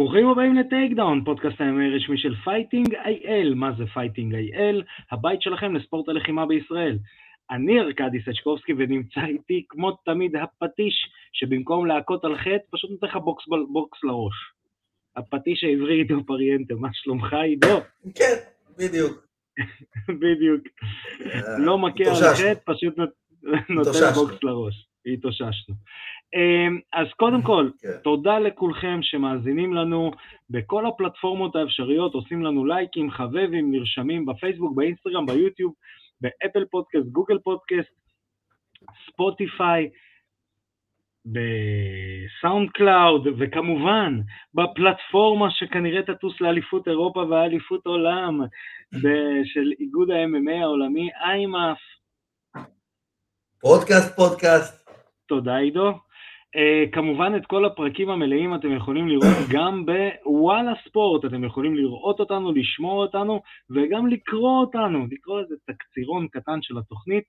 ברוכים הבאים ל Takedown, פודקאסט ה-MMA הרשמי של Fighting IL. מה זה Fighting IL? הבית שלכם לספורט הלחימה בישראל. אני ארכדי סצ'קובסקי ונמצא איתי כמו תמיד הפטיש שבמקום להכות על חטא פשוט נותן לך בוקס, בוקס לראש. הפטיש העברי עידו פריאנטה, מה שלומך עידו? כן, בדיוק. בדיוק. לא מכה על חטא, פשוט נותן בוקס לראש. התאוששנו. אמ, אז קודם כל, כן. תודה לכולכם שמאזינים לנו בכל הפלטפורמות האפשריות, עושים לנו לייקים, חבבים, נרשמים בפייסבוק, באינסטגרם, ביוטיוב, באפל פודקאסט, גוגל פודקאסט, ספוטיפיי, בסאונד קלאוד, וכמובן בפלטפורמה שכנראה תטוס לאליפות אירופה ואליפות עולם של איגוד ה-MMA העולמי, IMMAF. פודקאסט, פודקאסט. תודה עידו. Uh, כמובן את כל הפרקים המלאים אתם יכולים לראות גם בוואלה ספורט, אתם יכולים לראות אותנו, לשמוע אותנו וגם לקרוא אותנו, לקרוא איזה תקצירון קטן של התוכנית.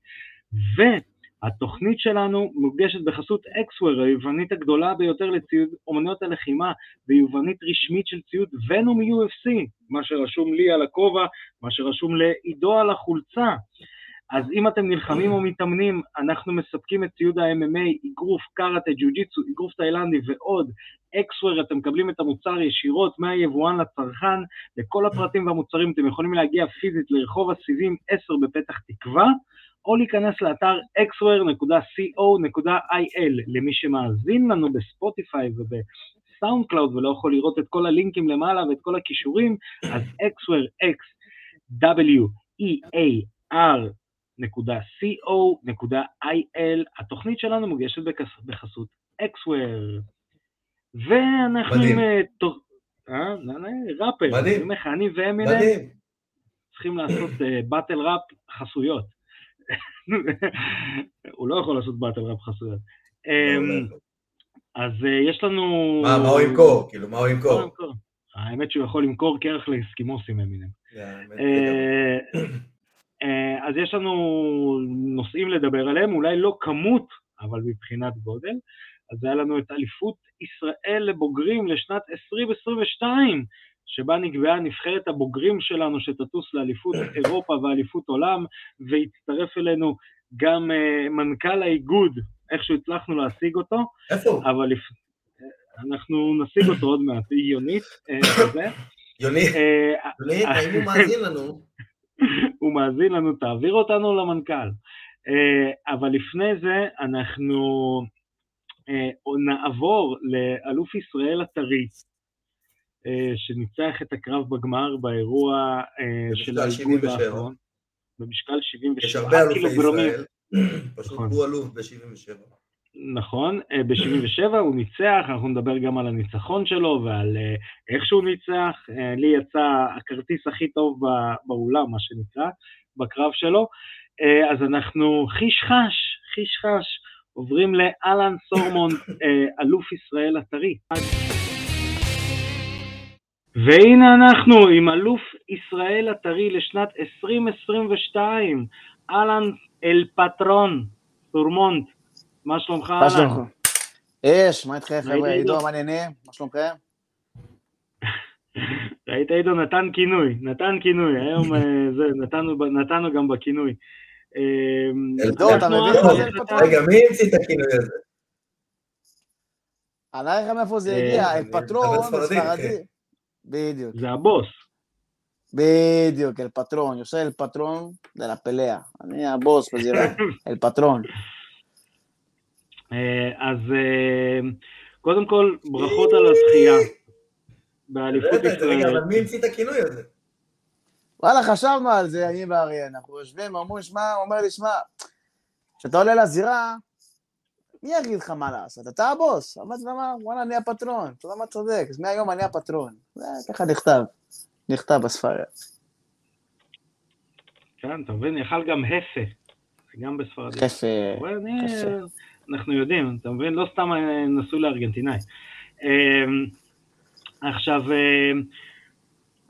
והתוכנית שלנו מוגשת בחסות אקסוור, היוונית הגדולה ביותר לציוד אומנויות הלחימה ויובנית רשמית של ציוד ונום UFC, מה שרשום לי על הכובע, מה שרשום לעידו על החולצה. אז אם אתם נלחמים או מתאמנים, אנחנו מספקים את ציוד ה-MMA, אגרוף, קראטה, ג'ו-ג'יצו, אגרוף תאילנדי ועוד. XWare, אתם מקבלים את המוצר ישירות מהיבואן לצרכן. לכל הפרטים והמוצרים אתם יכולים להגיע פיזית לרחוב הסיבים 10 בפתח תקווה, או להיכנס לאתר xware.co.il. למי שמאזין לנו בספוטיפיי ובסאונד קלאוד ולא יכול לראות את כל הלינקים למעלה ואת כל הקישורים, אז xware, x, w, e, a, r, www.co.il. התוכנית שלנו מוגשת בחסות אקסוור. ואנחנו מדהים. עם... אה, אה ראפר, מדהים. אני ואמינם צריכים לעשות באטל uh, ראפ חסויות. הוא לא יכול לעשות באטל ראפ חסויות. Um, אז uh, יש לנו... מה, מה הוא ימכור? כאילו, מה הוא ימכור? האמת שהוא יכול למכור קרח לאסקימוסים אמינם. אה, אז יש לנו נושאים לדבר עליהם, אולי לא כמות, אבל מבחינת גודל. אז היה לנו את אליפות ישראל לבוגרים לשנת 2022, שבה נקבעה נבחרת הבוגרים שלנו שתטוס לאליפות אירופה ואליפות עולם, והצטרף אלינו גם uh, מנכ"ל האיגוד, איכשהו הצלחנו להשיג אותו. איפה אבל לפ... אנחנו נשיג אותו עוד מעט, יונית, כזה. יונית, יונית, האם הוא מאזין לנו? הוא מאזין לנו, תעביר אותנו למנכ"ל. אה, אבל לפני זה אנחנו אה, נעבור לאלוף ישראל הטרי, אה, שניצח את הקרב בגמר באירוע של האיגוד האחרון. במשקל 77 יש הרבה אלופי ישראל, פשוט נכון. הוא אלוף ב-77. נכון, אה, ב-77 הוא ניצח, אנחנו נדבר גם על הניצחון שלו ועל אה, איך שהוא ניצח. אה, לי יצא הכרטיס הכי טוב באולם, מה שנקרא, בקרב שלו. אז אנחנו חיש חש, חיש חש, עוברים לאלן סורמון, אלוף ישראל הטרי. והנה אנחנו עם אלוף ישראל הטרי לשנת 2022, אלן אל פטרון, סורמונט. מה שלומך, מה שלומך? יש, מה איתכם חבר'ה? עידו, מה העניינים? מה שלומכם? ראית עידו נתן כינוי, נתן כינוי, היום אה, זה, נתנו, גם בכינוי. אה, עידו, אתה מבין? רגע, מי המציא את הכינוי הזה? אני לא יודע מאיפה זה הגיע, אלפטרון זה ספרדי. כן. בדיוק. זה הבוס. בדיוק, אל פטרון, יוסי אל פטרון זה לפלאה. אני הבוס בזירה, אל פטרון. אה, אז אה, קודם כל, ברכות על הזכייה באליפות ישראל. אבל מי המציא את הכינוי הזה? וואלה, חשבנו על זה, אני ואריה, אנחנו יושבים, אמרו, שמע, הוא אומר לי, שמע, כשאתה עולה לזירה, מי יגיד לך מה לעשות? אתה הבוס. אמרתי ואמר, וואלה, אני הפטרון. אתה יודע מה צודק, אז מהיום אני הפטרון. זה ככה נכתב, נכתב בספריה. כן, אתה מבין, יכל גם הפה, גם בספרדית. הפה, הפה. אנחנו יודעים, אתה מבין? לא סתם נסעו לארגנטינאי. אמ, עכשיו, אמ,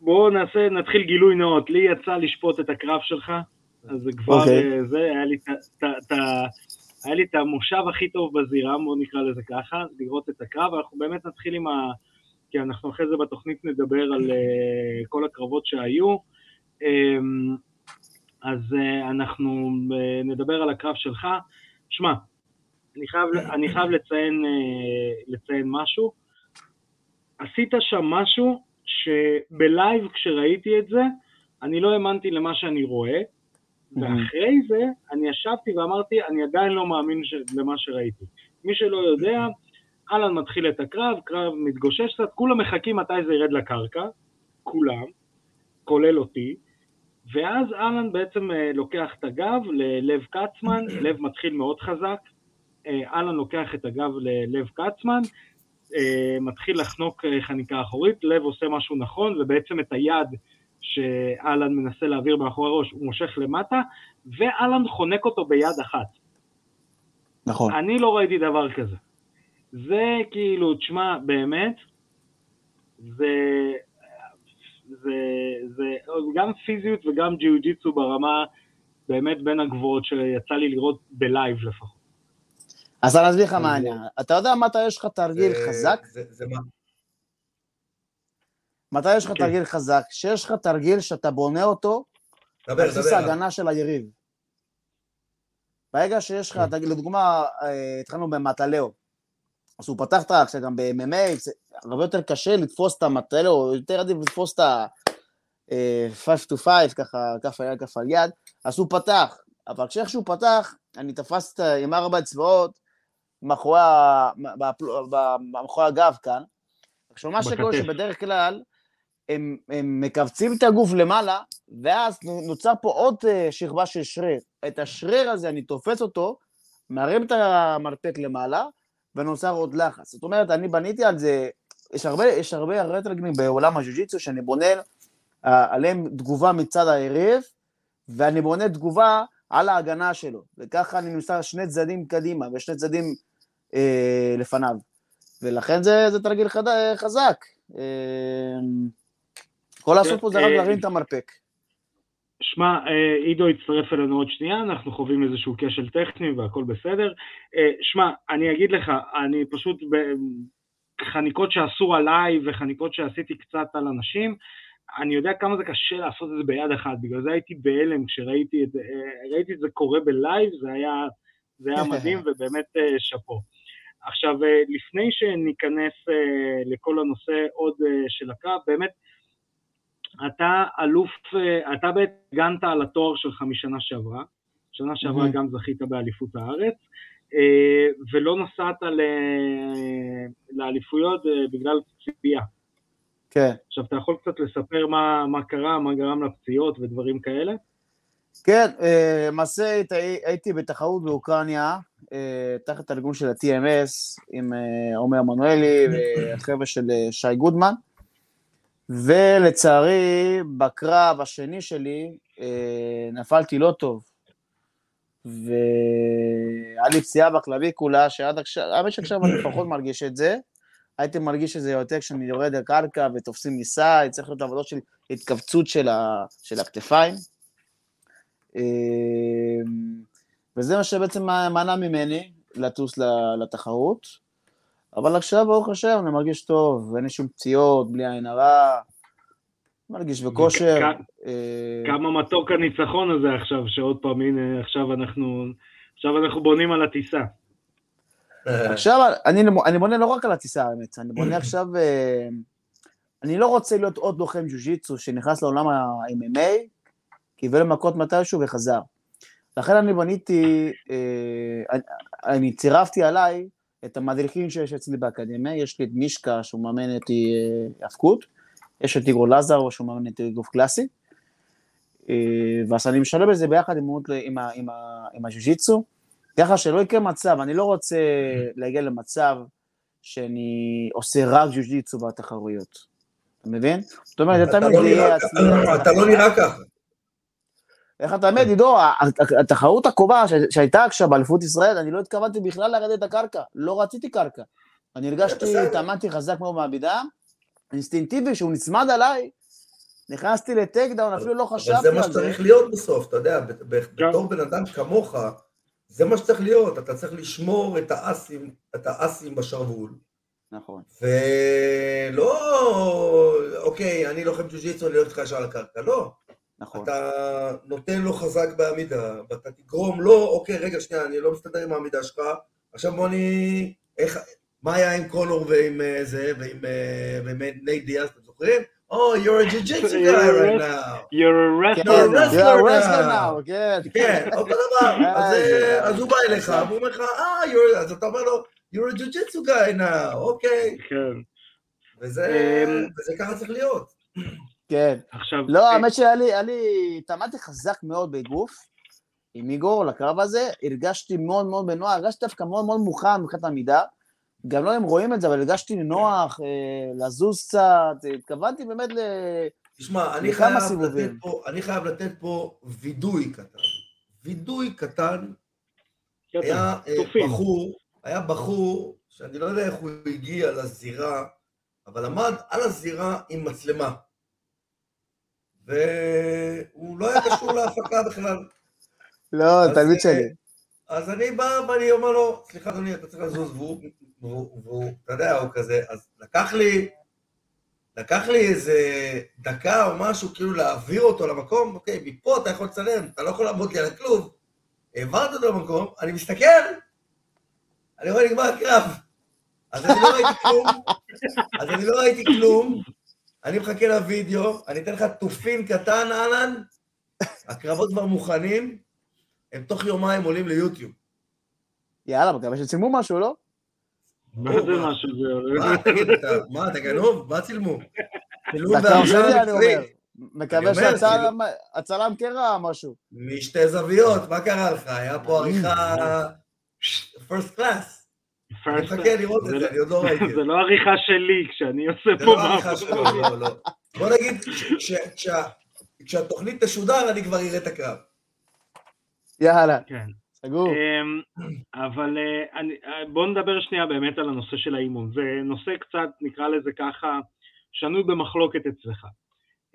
בואו נעשה, נתחיל גילוי נאות. לי יצא לשפוט את הקרב שלך, אז זה כבר, okay. אוקיי. אה, זה, היה לי, ת, ת, היה לי את המושב הכי טוב בזירה, בואו נקרא לזה ככה, לראות את הקרב, אנחנו באמת נתחיל עם, ה, כי אנחנו אחרי זה בתוכנית נדבר על אה, כל הקרבות שהיו. אמ, אז אנחנו נדבר על הקרב שלך. שמע, אני חייב, אני חייב לציין, לציין משהו. עשית שם משהו שבלייב כשראיתי את זה, אני לא האמנתי למה שאני רואה, ואחרי זה אני ישבתי ואמרתי, אני עדיין לא מאמין ש... למה שראיתי. מי שלא יודע, אהלן מתחיל את הקרב, קרב מתגושש קצת, כולם מחכים מתי זה ירד לקרקע, כולם, כולל אותי, ואז אהלן בעצם אה, לוקח את הגב ללב קצמן, לב מתחיל מאוד חזק, אה, אהלן לוקח את הגב ללב קצמן, אה, מתחיל לחנוק חניקה אחורית, לב עושה משהו נכון, ובעצם את היד שאלן מנסה להעביר מאחורי הראש, הוא מושך למטה, ואלן חונק אותו ביד אחת. נכון. אני לא ראיתי דבר כזה. זה כאילו, תשמע, באמת, זה, זה, זה גם פיזיות וגם ג'יוג'יצו ברמה באמת בין הגבוהות שיצא לי לראות בלייב לפחות. אז אני אסביר לך מה העניין. אתה יודע מתי יש לך תרגיל חזק? זה מה? מתי יש לך כן. תרגיל חזק? כשיש לך תרגיל שאתה בונה אותו על בסיס ההגנה של היריב. ברגע שיש לך, כן. לדוגמה, אה, התחלנו במטלאו, אז הוא פתח את האקסיה גם ב-MMA, זה הרבה יותר קשה לתפוס את המטלאו, יותר עדיף לתפוס את ה-5 אה, to 5, ככה, כף על יד, כף על יד, אז הוא פתח, אבל כשאיך שהוא פתח, אני תפסתי עם ארבע אצבעות מאחורי הגב כאן, עכשיו מה שקורה שבדרך כלל, הם, הם מכווצים את הגוף למעלה, ואז נוצר פה עוד אה, שכבה של שריר. את השריר הזה, אני תופס אותו, מרים את המרפק למעלה, ונוצר עוד לחץ. זאת אומרת, אני בניתי על זה, יש הרבה, יש הרבה רטרגנים בעולם הג'ו-ג'יצו שאני בונה אה, עליהם תגובה מצד היריב, ואני בונה תגובה על ההגנה שלו, וככה אני נוסע שני צדדים קדימה ושני צדדים אה, לפניו. ולכן זה, זה תרגיל חד, חזק. אה, כל לעשות פה זה רק אה, להרים את המרפק. שמע, אה, עידו יצטרף אלינו עוד שנייה, אנחנו חווים איזשהו כשל טכני והכל בסדר. אה, שמע, אני אגיד לך, אני פשוט, חניקות שעשו עליי וחניקות שעשיתי קצת על אנשים, אני יודע כמה זה קשה לעשות את זה ביד אחת, בגלל זה הייתי בהלם כשראיתי את זה, ראיתי את זה קורה בלייב, זה היה, זה היה מדהים ובאמת שאפו. עכשיו, לפני שניכנס לכל הנושא עוד של הקרב, באמת, אתה אלוף, אה, אתה בעצם הגנת על התואר שלך משנה שעברה, שנה שעברה גם זכית באליפות הארץ, אה, ולא נסעת לאליפויות אה, בגלל ציפייה. כן. עכשיו, אתה יכול קצת לספר מה, מה קרה, מה גרם לפציעות ודברים כאלה? כן, למעשה הייתי בתחרות באוקראינה, תחת הארגון של ה-TMS, עם עומר מנואלי והחבר'ה של שי גודמן. ולצערי, בקרב השני שלי, אה, נפלתי לא טוב. והיה לי פציעה בקלביקולה, שעד עכשיו, האמת שעכשיו אני פחות מרגיש את זה. הייתי מרגיש את זה יותר כשאני יורד לקרקע ותופסים ניסה, צריך להיות עבודות של התכווצות של, ה, של הכתפיים. אה, וזה מה שבעצם מנע ממני לטוס לתחרות. אבל עכשיו, ברוך השם, אני מרגיש טוב, אין לי שום פציעות, בלי עין הרע, מרגיש בכושר. אה, כמה מתוק הניצחון הזה עכשיו, שעוד פעם, הנה, עכשיו אנחנו, עכשיו אנחנו בונים על הטיסה. עכשיו, אני, אני בונה לא רק על הטיסה, האמת, אני בונה עכשיו, אה, אני לא רוצה להיות עוד לוחם ג'ו-ג'יצו שנכנס לעולם ה-MMA, קיבל מכות מתישהו וחזר. לכן אני בניתי, אה, אני, אני צירפתי עליי את המדריכים שיש אצלי באקדמיה, יש לי את מישקה שהוא מאמן אותי האבקות, יש את איגור לזר שהוא מאמן את גוף קלאסי, ואז אני משלב את זה ביחד עם, עם, עם, עם הג'ו-ג'יצו, ככה שלא יקרה מצב, אני לא רוצה להגיע למצב שאני עושה רק ג'ו-ג'יצו בתחרויות, אתה מבין? זאת אומרת, אתה לא. אתה לא נראה ככה. איך אתה אומר, עידו, התחרות הקרובה שהייתה עכשיו באליפות ישראל, אני לא התכוונתי בכלל לרדת לקרקע, לא רציתי קרקע. אני הרגשתי, התאמנתי חזק מאוד מהעמידה, אינסטינקטיבי, שהוא נצמד עליי, נכנסתי ל takedown, אפילו לא חשבתי על זה. אבל זה מה שצריך להיות בסוף, אתה יודע, בתור בן אדם כמוך, זה מה שצריך להיות, אתה צריך לשמור את האסים, את האסים בשרוול, נכון. ולא, אוקיי, אני לוחם ג'יו-ג'יטסו, אני הולך איתך ישר לקרקע, לא. נכון. אתה נותן לו חזק בעמידה, ואתה תגרום לו, אוקיי, רגע, שנייה, אני לא מסתדר עם העמידה שלך, עכשיו בוא אני... איך... מה היה עם קונור ועם אה, זה, ועם, אה, ועם נייט דיאז, אתם זוכרים? Oh, you're a jiu-jitsu guy right now. You're a wrestler. you're a wrestler now, כן. כן, אותו דבר. אז, אה, אז הוא בא אליך, והוא אומר לך, אה, you're- אז אתה אומר לו, you're a jiu-jitsu guy now, אוקיי. כן. וזה אמ, וזה ככה צריך להיות. כן. עכשיו, לא, אה, האמת שהיה לי, היה לי, התעמדתי חזק מאוד בגוף עם איגור לקרב הזה, הרגשתי מאוד מאוד בנוח, הרגשתי דווקא מאוד מאוד מוכן מבחינת המידה, גם לא יודע אם רואים את זה, אבל הרגשתי נוח, אה, לזוז קצת, התכוונתי באמת ל... תשמע, אני לכמה חייב, סיבובים. לתת פה, אני חייב לתת פה וידוי קטן. וידוי קטן, היה אה. בחור, היה בחור, שאני לא יודע איך הוא הגיע לזירה, אבל עמד על הזירה עם מצלמה. והוא לא היה קשור להפקה בכלל. לא, תלמיד אה, שלי. אז אני בא ואני אומר לו, סליחה אדוני, אתה צריך לזוז, והוא, והוא, אתה יודע, הוא כזה, אז לקח לי, לקח לי איזה דקה או משהו, כאילו להעביר אותו למקום, אוקיי, מפה אתה יכול לצלם, אתה לא יכול לעמוד לי על הכלוב. העברתי אותו למקום, אני מסתכל, אני רואה נגמר הקרב. אז אני לא ראיתי כלום, אז אני לא ראיתי כלום, אני מחכה לוידאו, אני אתן לך תופין קטן, אהלן, הקרבות כבר מוכנים, הם תוך יומיים עולים ליוטיוב. יאללה, מקווה שצילמו משהו, לא? מה זה משהו זה? מה, אתה, גנוב? מה צילמו? מקווה שהצלם כן ראה משהו. משתי זוויות, מה קרה לך? היה פה עריכה פרסט קלאס. מחכה לראות את זה זה, לא- אני עוד לא ראיתי זה. זה לא עריכה שלי כשאני עושה זה פה לא העריכה משהו. שלו, לא, לא. בוא נגיד, ש- ש- כשה- כשהתוכנית תשודר, אני כבר אראה את הקרב. יאללה, כן. סגור. אמ, אבל אה, אני- אה, בואו נדבר שנייה באמת על הנושא של האימון. זה נושא קצת, נקרא לזה ככה, שנוי במחלוקת אצלך.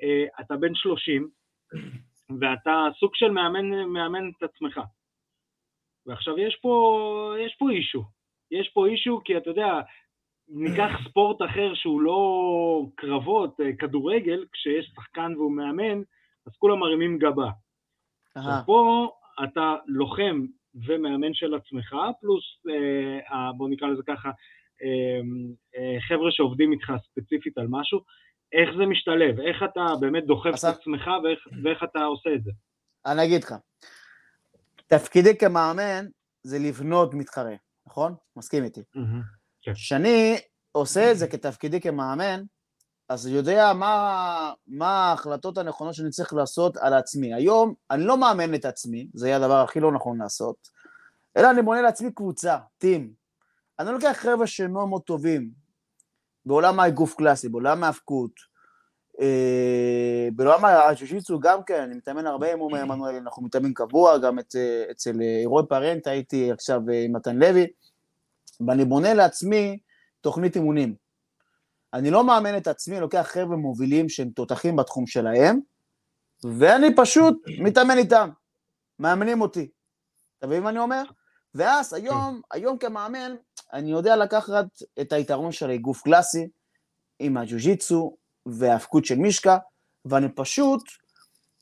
אה, אתה בן 30, ואתה סוג של מאמן, מאמן את עצמך. ועכשיו יש פה, יש פה אישו. יש פה אישו כי אתה יודע, ניקח ספורט אחר שהוא לא קרבות, אה, כדורגל, כשיש שחקן והוא מאמן, אז כולם מרימים גבה. עכשיו פה אתה לוחם ומאמן של עצמך, פלוס, אה, בוא נקרא לזה ככה, אה, אה, חבר'ה שעובדים איתך ספציפית על משהו, איך זה משתלב? איך אתה באמת דוחף את עצמך ואיך, ואיך אתה עושה את זה? אני אגיד לך. תפקידי כמאמן זה לבנות מתחרה, נכון? מסכים איתי. כשאני עושה את זה כתפקידי כמאמן, אז יודע מה, מה ההחלטות הנכונות שאני צריך לעשות על עצמי. היום אני לא מאמן את עצמי, זה יהיה הדבר הכי לא נכון לעשות, אלא אני בונה לעצמי קבוצה, טים. אני לוקח חבר'ה שהם מאוד מאוד טובים, בעולם האגוף קלאסי, בעולם ההאבקות, אה, בעולם הג'ו-ג'יצו גם כן, אני מתאמן הרבה עם עומר עמנואל, אנחנו מתאמנים קבוע, גם את, אה, אצל אה, רוי פרנט, הייתי עכשיו עם מתן לוי, ואני בונה לעצמי תוכנית אימונים. אני לא מאמן את עצמי, לוקח חבר'ה מובילים שהם תותחים בתחום שלהם, ואני פשוט מתאמן איתם, מאמנים אותי. אתה מבין מה אני אומר? ואז היום, היום כמאמן, אני יודע לקחת את היתרון של האגוף קלאסי, עם הג'ו-ג'יצו וההאבקות של מישקה, ואני פשוט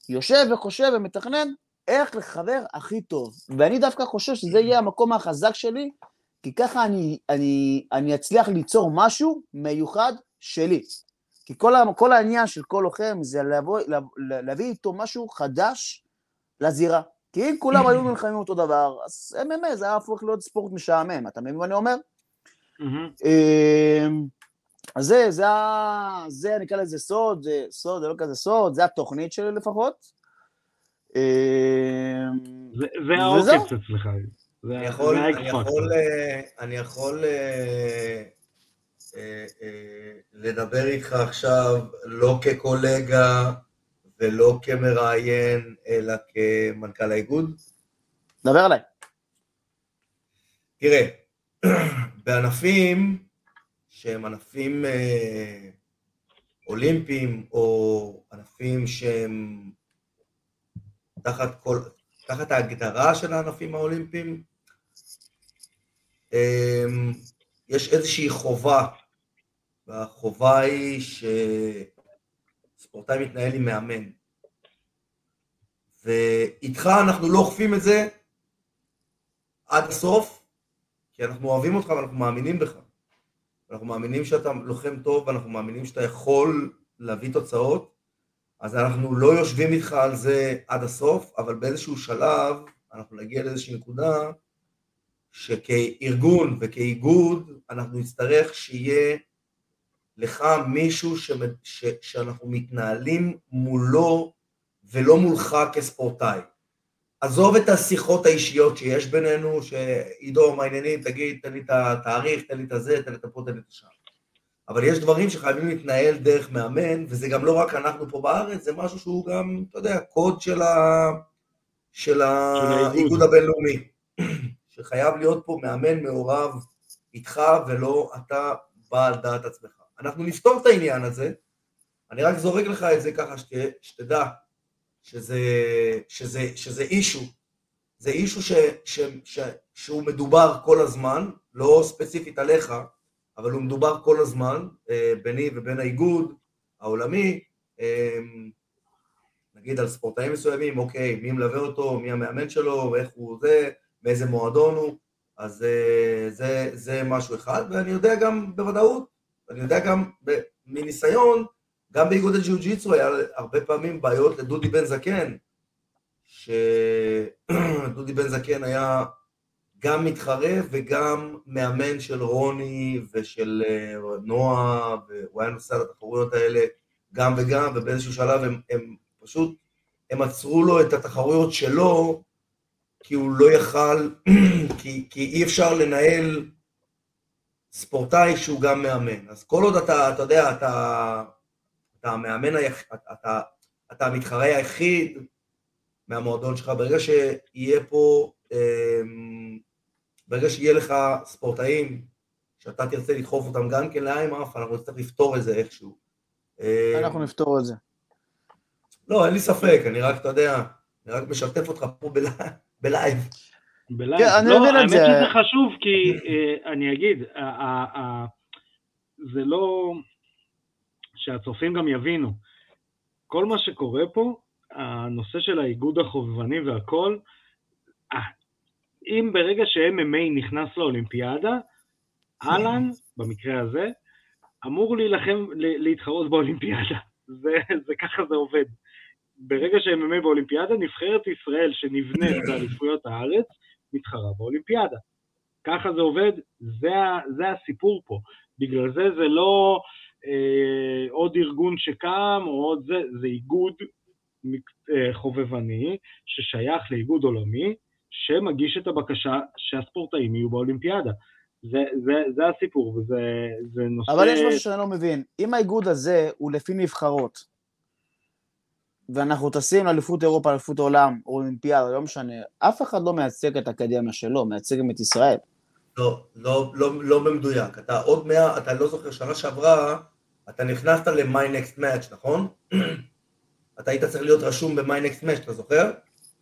יושב וחושב ומתכנן איך לחבר הכי טוב. ואני דווקא חושב שזה יהיה המקום החזק שלי, כי ככה אני, אני, אני אצליח ליצור משהו מיוחד שלי. כי כל, כל העניין של כל לוחם זה לבוא, לה- להביא איתו משהו חדש לזירה. כי אם כולם היו נלחמים אותו דבר, אז MMA זה היה הפוך להיות ספורט משעמם, אתה מבין מה אני אומר? אז זה, זה, זה נקרא לזה סוד, זה סוד, זה לא כזה סוד, זה התוכנית שלי לפחות. אמ, זה-. העוקץ אצלך. אני יכול, אני. יכול, אה, אני יכול אה, אה, לדבר איתך עכשיו לא כקולגה ולא כמראיין, אלא כמנכ"ל האיגוד. דבר אליי. תראה, בענפים שהם ענפים אה, אולימפיים, או ענפים שהם תחת, כל, תחת ההגדרה של הענפים האולימפיים, אה, יש איזושהי חובה והחובה היא שספורטאי מתנהל עם מאמן. ואיתך אנחנו לא אוכפים את זה עד הסוף, כי אנחנו אוהבים אותך ואנחנו מאמינים בך. אנחנו מאמינים שאתה לוחם טוב ואנחנו מאמינים שאתה יכול להביא תוצאות, אז אנחנו לא יושבים איתך על זה עד הסוף, אבל באיזשהו שלב אנחנו נגיע לאיזושהי נקודה שכארגון וכאיגוד אנחנו נצטרך שיהיה לך מישהו ש... ש... שאנחנו מתנהלים מולו ולא מולך כספורטאי. עזוב את השיחות האישיות שיש בינינו, שעידו, מה העניינים, תגיד, תן לי את התאריך, תן לי את הזה, תן לי את הפה, תן לי את השם. אבל יש דברים שחייבים להתנהל דרך מאמן, וזה גם לא רק אנחנו פה בארץ, זה משהו שהוא גם, אתה יודע, קוד של, ה... של האיגוד הבינלאומי. שחייב להיות פה מאמן מעורב איתך ולא אתה בעל דעת עצמך. אנחנו נפתור את העניין הזה, אני רק זורק לך את זה ככה שת, שתדע שזה, שזה, שזה אישו, זה אישו ש, ש, ש, שהוא מדובר כל הזמן, לא ספציפית עליך, אבל הוא מדובר כל הזמן אה, ביני ובין האיגוד העולמי, אה, נגיד על ספורטאים מסוימים, אוקיי, מי מלווה אותו, מי המאמן שלו, איך הוא זה, מאיזה מועדון הוא, אז אה, זה, זה משהו אחד, ואני יודע גם בוודאות, אני יודע גם מניסיון, גם באיגוד הג'יו-ג'יצו היה הרבה פעמים בעיות לדודי בן זקן, שדודי בן זקן היה גם מתחרה וגם מאמן של רוני ושל אה, נועה, והוא היה נוסע לתחרויות האלה גם וגם, ובאיזשהו שלב הם, הם פשוט, הם עצרו לו את התחרויות שלו כי הוא לא יכל, כי, כי אי אפשר לנהל ספורטאי שהוא גם מאמן. אז כל עוד אתה, אתה יודע, אתה, אתה המאמן, היח, אתה, אתה המתחרה היחיד מהמועדון שלך, ברגע שיהיה פה, אמ, ברגע שיהיה לך ספורטאים שאתה תרצה לדחוף אותם גם כן ל IMMAF, אנחנו נצטרך לפתור את זה איכשהו. אנחנו נפתור את זה. לא, אין לי ספק, אני רק, אתה יודע, אני רק משתף אותך פה בלייב. בלייב. כן, אני לא, מבין את זה. האמת שזה חשוב, כי uh, אני אגיד, uh, uh, זה לא... שהצופים גם יבינו. כל מה שקורה פה, הנושא של האיגוד החובבני והכל, אם ברגע ש-MMA נכנס לאולימפיאדה, אהלן, במקרה הזה, אמור להילחם, להתחרות באולימפיאדה. זה, זה ככה זה עובד. ברגע שהם באולימפיאדה, נבחרת ישראל שנבנית באליפויות הארץ, מתחרה באולימפיאדה. ככה זה עובד, זה, זה הסיפור פה. בגלל זה זה לא אה, עוד ארגון שקם או עוד זה, זה איגוד אה, חובבני ששייך לאיגוד עולמי, שמגיש את הבקשה שהספורטאים יהיו באולימפיאדה. זה, זה, זה הסיפור, וזה נושא... אבל יש משהו שאני לא מבין. אם האיגוד הזה הוא לפי נבחרות, ואנחנו טסים לאליפות אירופה, אליפות עולם, אולימפיאדה, לא משנה, אף אחד לא מייצג את האקדמיה שלו, מייצג גם את ישראל. לא, לא, לא, לא במדויק. אתה עוד מאה, אתה לא זוכר, שנה שעברה, אתה נכנסת ל-My Next Match, נכון? אתה היית צריך להיות רשום ב-My Next Match, אתה זוכר?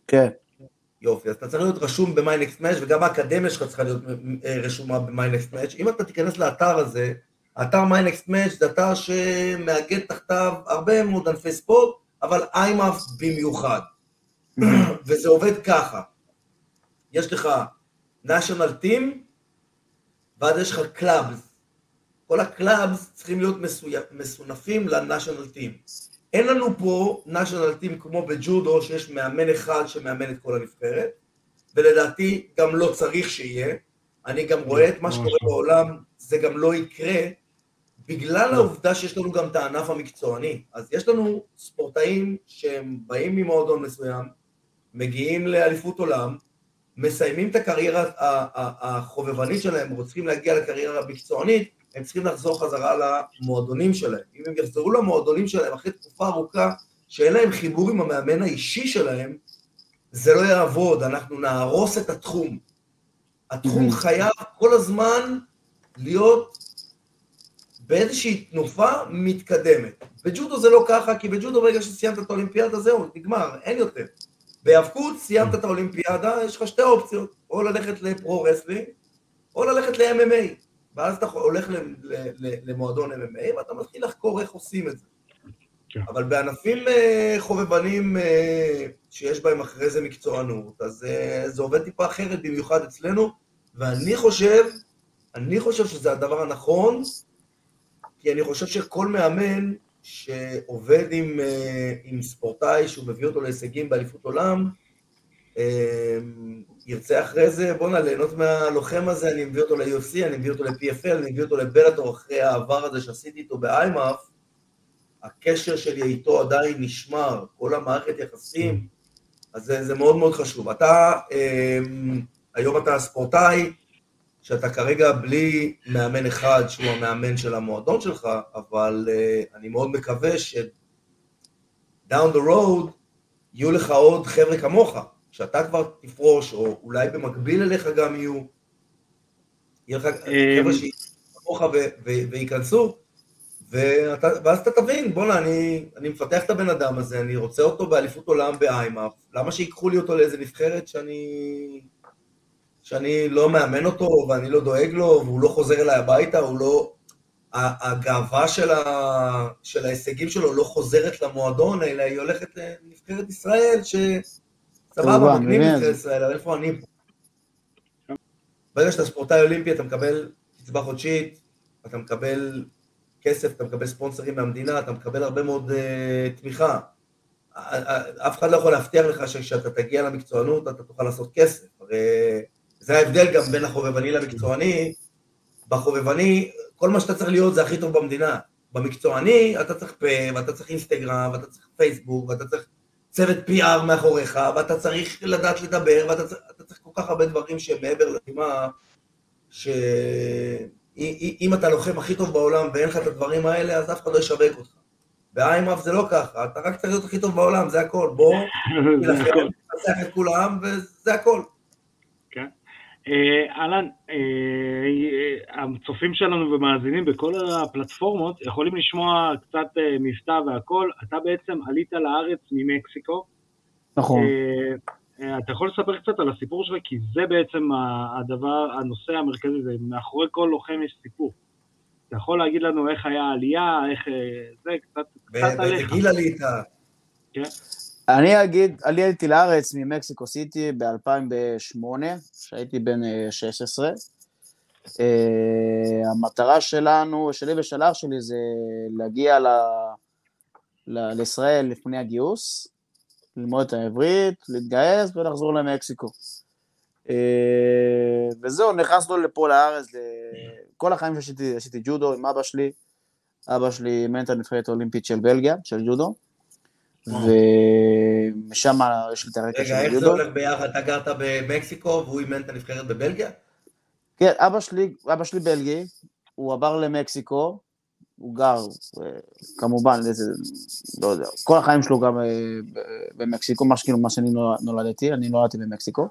כן. יופי, אז אתה צריך להיות רשום ב-My Next Match, וגם האקדמיה שלך צריכה להיות אה, רשומה ב-My Next Match. אם אתה תיכנס לאתר הזה, האתר My Next Match זה אתר שמאגד תחתיו הרבה מאוד ענפי ספורט, אבל איימאף במיוחד. וזה עובד ככה, יש לך national team, ואז יש לך clubs. כל ה clubs צריכים להיות מסונפים ל national team. אין לנו פה national team כמו בג'ודו, שיש מאמן אחד שמאמן את כל הנבחרת, ולדעתי גם לא צריך שיהיה. אני גם רואה את מה שקורה בעולם, זה גם לא יקרה, בגלל לא. העובדה שיש לנו גם את הענף המקצועני, אז יש לנו ספורטאים שהם באים ממועדון מסוים, מגיעים לאליפות עולם, מסיימים את הקריירה החובבנית שלהם, רוצים להגיע לקריירה המקצוענית, הם צריכים לחזור חזרה למועדונים שלהם. אם הם יחזרו למועדונים שלהם אחרי תקופה ארוכה, שאין להם חיבור עם המאמן האישי שלהם, זה לא יעבוד, אנחנו נהרוס את התחום. התחום חייב כל הזמן להיות באיזושהי תנופה מתקדמת. בג'ודו זה לא ככה, כי בג'ודו ברגע שסיימת את האולימפיאדה זהו, נגמר, אין יותר. בהיאבקות סיימת את האולימפיאדה, יש לך שתי אופציות, או ללכת ל pro wrestling, או ללכת ל-MMA. ואז אתה הולך למועדון MMA ואתה מתחיל לחקור איך עושים את זה. כן. אבל בענפים אה, חובבנים אה, שיש בהם אחרי זה מקצוענות, אז אה, זה עובד טיפה אחרת, במיוחד אצלנו, ואני חושב, אני חושב שזה הדבר הנכון, כי אני חושב שכל מאמן שעובד עם, עם ספורטאי שהוא מביא אותו להישגים באליפות עולם, ירצה אחרי זה, בואנה, ליהנות מהלוחם הזה, אני מביא אותו ל-UFC, אני מביא אותו ל-PFL, אני מביא אותו לבלאטור אחרי העבר הזה שעשיתי איתו באיימאף, הקשר שלי איתו עדיין נשמר, כל המערכת יחסים, אז זה, זה מאוד מאוד חשוב. אתה, אמ, היום אתה ספורטאי, שאתה כרגע בלי מאמן אחד שהוא המאמן של המועדון שלך, אבל uh, אני מאוד מקווה ש- down the road יהיו לך עוד חבר'ה כמוך, שאתה כבר תפרוש, או אולי במקביל אליך גם יהיו, יהיה לך חבר'ה אמ, כמוך וייכנסו, ואתה, ואז אתה תבין, בואנה, אני, אני מפתח את הבן אדם הזה, אני רוצה אותו באליפות עולם באיימאפ, למה שיקחו לי אותו לאיזה נבחרת שאני, שאני לא מאמן אותו, ואני לא דואג לו, והוא לא חוזר אליי הביתה, הוא לא... הגאווה של, ה, של ההישגים שלו לא חוזרת למועדון, אלא היא הולכת לנבחרת ישראל, שסבבה, מגניב נבחרת ישראל, אבל איפה אני פה? ברגע שאתה ספורטאי אולימפי, אתה מקבל קצבה חודשית, אתה מקבל כסף, אתה מקבל ספונסרים מהמדינה, אתה מקבל הרבה מאוד uh, תמיכה. אף אחד לא יכול להבטיח לך שכשאתה תגיע למקצוענות אתה תוכל לעשות כסף. הרי זה ההבדל גם בין החובבני למקצועני. בחובבני, כל מה שאתה צריך להיות זה הכי טוב במדינה. במקצועני אתה צריך פה, ואתה צריך אינסטגרם, ואתה צריך פייסבוק, ואתה צריך צוות PR מאחוריך, ואתה צריך לדעת לדבר, ואתה צריך, צריך כל כך הרבה דברים שהם מעבר לחימה, ש... אם אתה לוחם הכי טוב בעולם ואין לך את הדברים האלה, אז אף אחד לא ישווק אותך. באיימאף זה לא ככה, אתה רק צריך להיות הכי טוב בעולם, זה הכל. בוא, תנצח את כולם, וזה הכל. אה, אהלן, אה, הצופים שלנו ומאזינים בכל הפלטפורמות יכולים לשמוע קצת אה, מבטא והכל. אתה בעצם עלית לארץ ממקסיקו. נכון. אה, אתה יכול לספר קצת על הסיפור שלך, כי זה בעצם הדבר, הנושא המרכזי, זה מאחורי כל לוחם יש סיפור. אתה יכול להגיד לנו איך היה העלייה, איך אה, זה, קצת, קצת עליך. באיזה גיל עלית? כן. אני אגיד, עליתי לארץ ממקסיקו סיטי ב-2008, כשהייתי בן 16. Uh, המטרה שלנו, שלי ושל אח שלי, זה להגיע ל, ל, לישראל לפני הגיוס, ללמוד את העברית, להתגייס ולחזור למקסיקו. אה, וזהו, נכנסנו לפה לארץ, כל החיים שעשיתי, עשיתי ג'ודו עם אבא שלי, אבא שלי אימן את הנבחרת האולימפית של בלגיה, של ג'ודו, ומשם יש לי את הרקע של ג'ודו. רגע, איך זה הולך ביחד? אתה גרת במקסיקו והוא אימן את הנבחרת בבלגיה? כן, אבא שלי, אבא שלי בלגי, הוא עבר למקסיקו, הוא גר, כמובן, איזה, לא יודע, כל החיים שלו גם אה, במקסיקו, מה שכאילו, מה שאני נולדתי, אני נולדתי במקסיקו.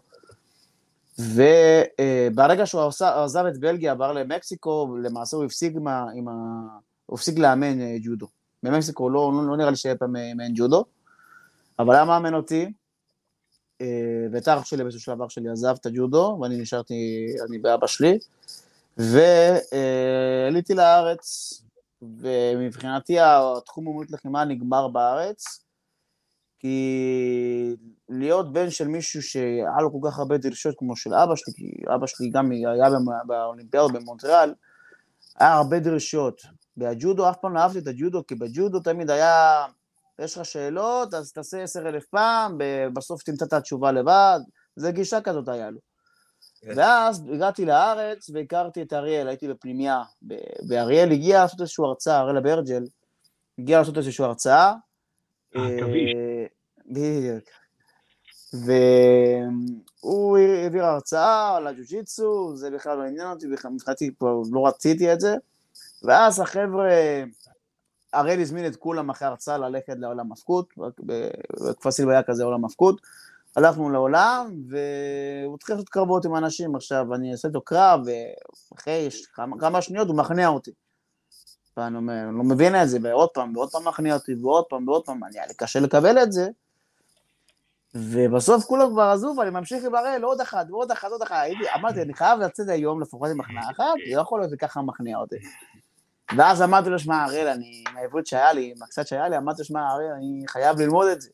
וברגע אה, שהוא עזב את בלגיה, עבר למקסיקו, למעשה הוא הפסיק, עם ה, עם ה, הוא הפסיק לאמן אה, ג'ודו. במקסיקו לא, לא, לא נראה לי שיהיה פעם מאמן ג'ודו, אבל היה מאמן אותי, ואת האח שלי באיזשהו שלב, אח שלי עזב את הג'ודו, ואני נשארתי, אני ואבא שלי, ועליתי לארץ, ומבחינתי התחום אומנות לחימה נגמר בארץ, כי להיות בן של מישהו שהיה לו כל כך הרבה דרישות כמו של אבא שלי, כי אבא שלי גם היה באולימפיאד במונטריאל, היה הרבה דרישות. והג'ודו, אף פעם לא אהבתי את הג'ודו, כי בג'ודו תמיד היה, יש לך שאלות, אז תעשה עשר אלף פעם, בסוף תמצא את התשובה לבד, זה גישה כזאת היה לו. כן. ואז הגעתי לארץ והכרתי את אריאל, הייתי בפנימייה, ואריאל הגיע לעשות איזושהי הרצאה, אריאל אברג'ל, הגיע לעשות איזושהי הרצאה. עכביש. אה, בדיוק. והוא העביר הרצאה על הג'ו-ג'יצו, זה בכלל לא עניין אותי, מבחינתי כבר לא רציתי את זה. ואז החבר'ה, אריאל הזמין את כולם אחרי הרצאה ללכת לעולם מפקוד, בכפר סילבה היה כזה עולם מפקוד. הלכנו לעולם, והוא התחיל לעשות קרבות עם אנשים. עכשיו, אני אעשה איתו קרב, ואחרי כמה, כמה שניות הוא מכניע אותי. ואני אומר, אני לא מבין את זה, ועוד פעם, ועוד פעם מכניע אותי, ועוד פעם, ועוד פעם, היה לי קשה לקבל את זה. ובסוף כולם כבר עזוב, אני ממשיך עם הראל, עוד אחד, ועוד אחד, עוד. הייתי, אמרתי, אני חייב לצאת היום לפחות עם מחנה אחת, לא יכול להיות שככה מכניע אותי. ואז אמרתי לו, שמע, הראל, אני, עם העברית שהיה לי, עם הקצת שהיה לי, אמרתי לו, שמע, הראל, אני חייב ללמוד את זה.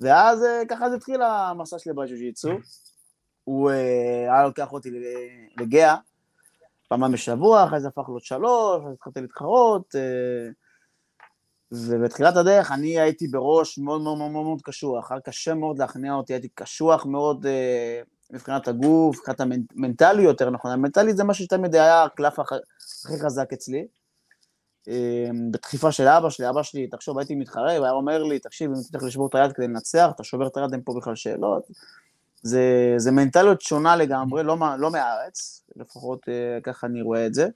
ואז אה, ככה זה התחיל המסע שלי בג'ו-ג'יצו. הוא אה, היה לוקח אותי לגאה, פעמיים בשבוע, אחרי זה הפך להיות שלוש, אז התחלתי להתחרות. ובתחילת הדרך אני הייתי בראש מאוד מאוד מאוד מאוד קשוח, היה קשה מאוד להכניע אותי, הייתי קשוח מאוד אה, מבחינת הגוף, מבחינת המנטלי יותר נכון, המנטלי זה מה שתמיד היה הקלף הכי חזק אצלי. אה, בדחיפה של אבא שלי, אבא שלי, תחשוב, הייתי מתחרה, הוא היה אומר לי, תקשיב, אם תצטרך לשבור את היד כדי לנצח, אתה שובר את היד, אין פה בכלל שאלות. זה, זה מנטליות שונה לגמרי, לא, לא מהארץ, לפחות אה, ככה אני רואה את זה.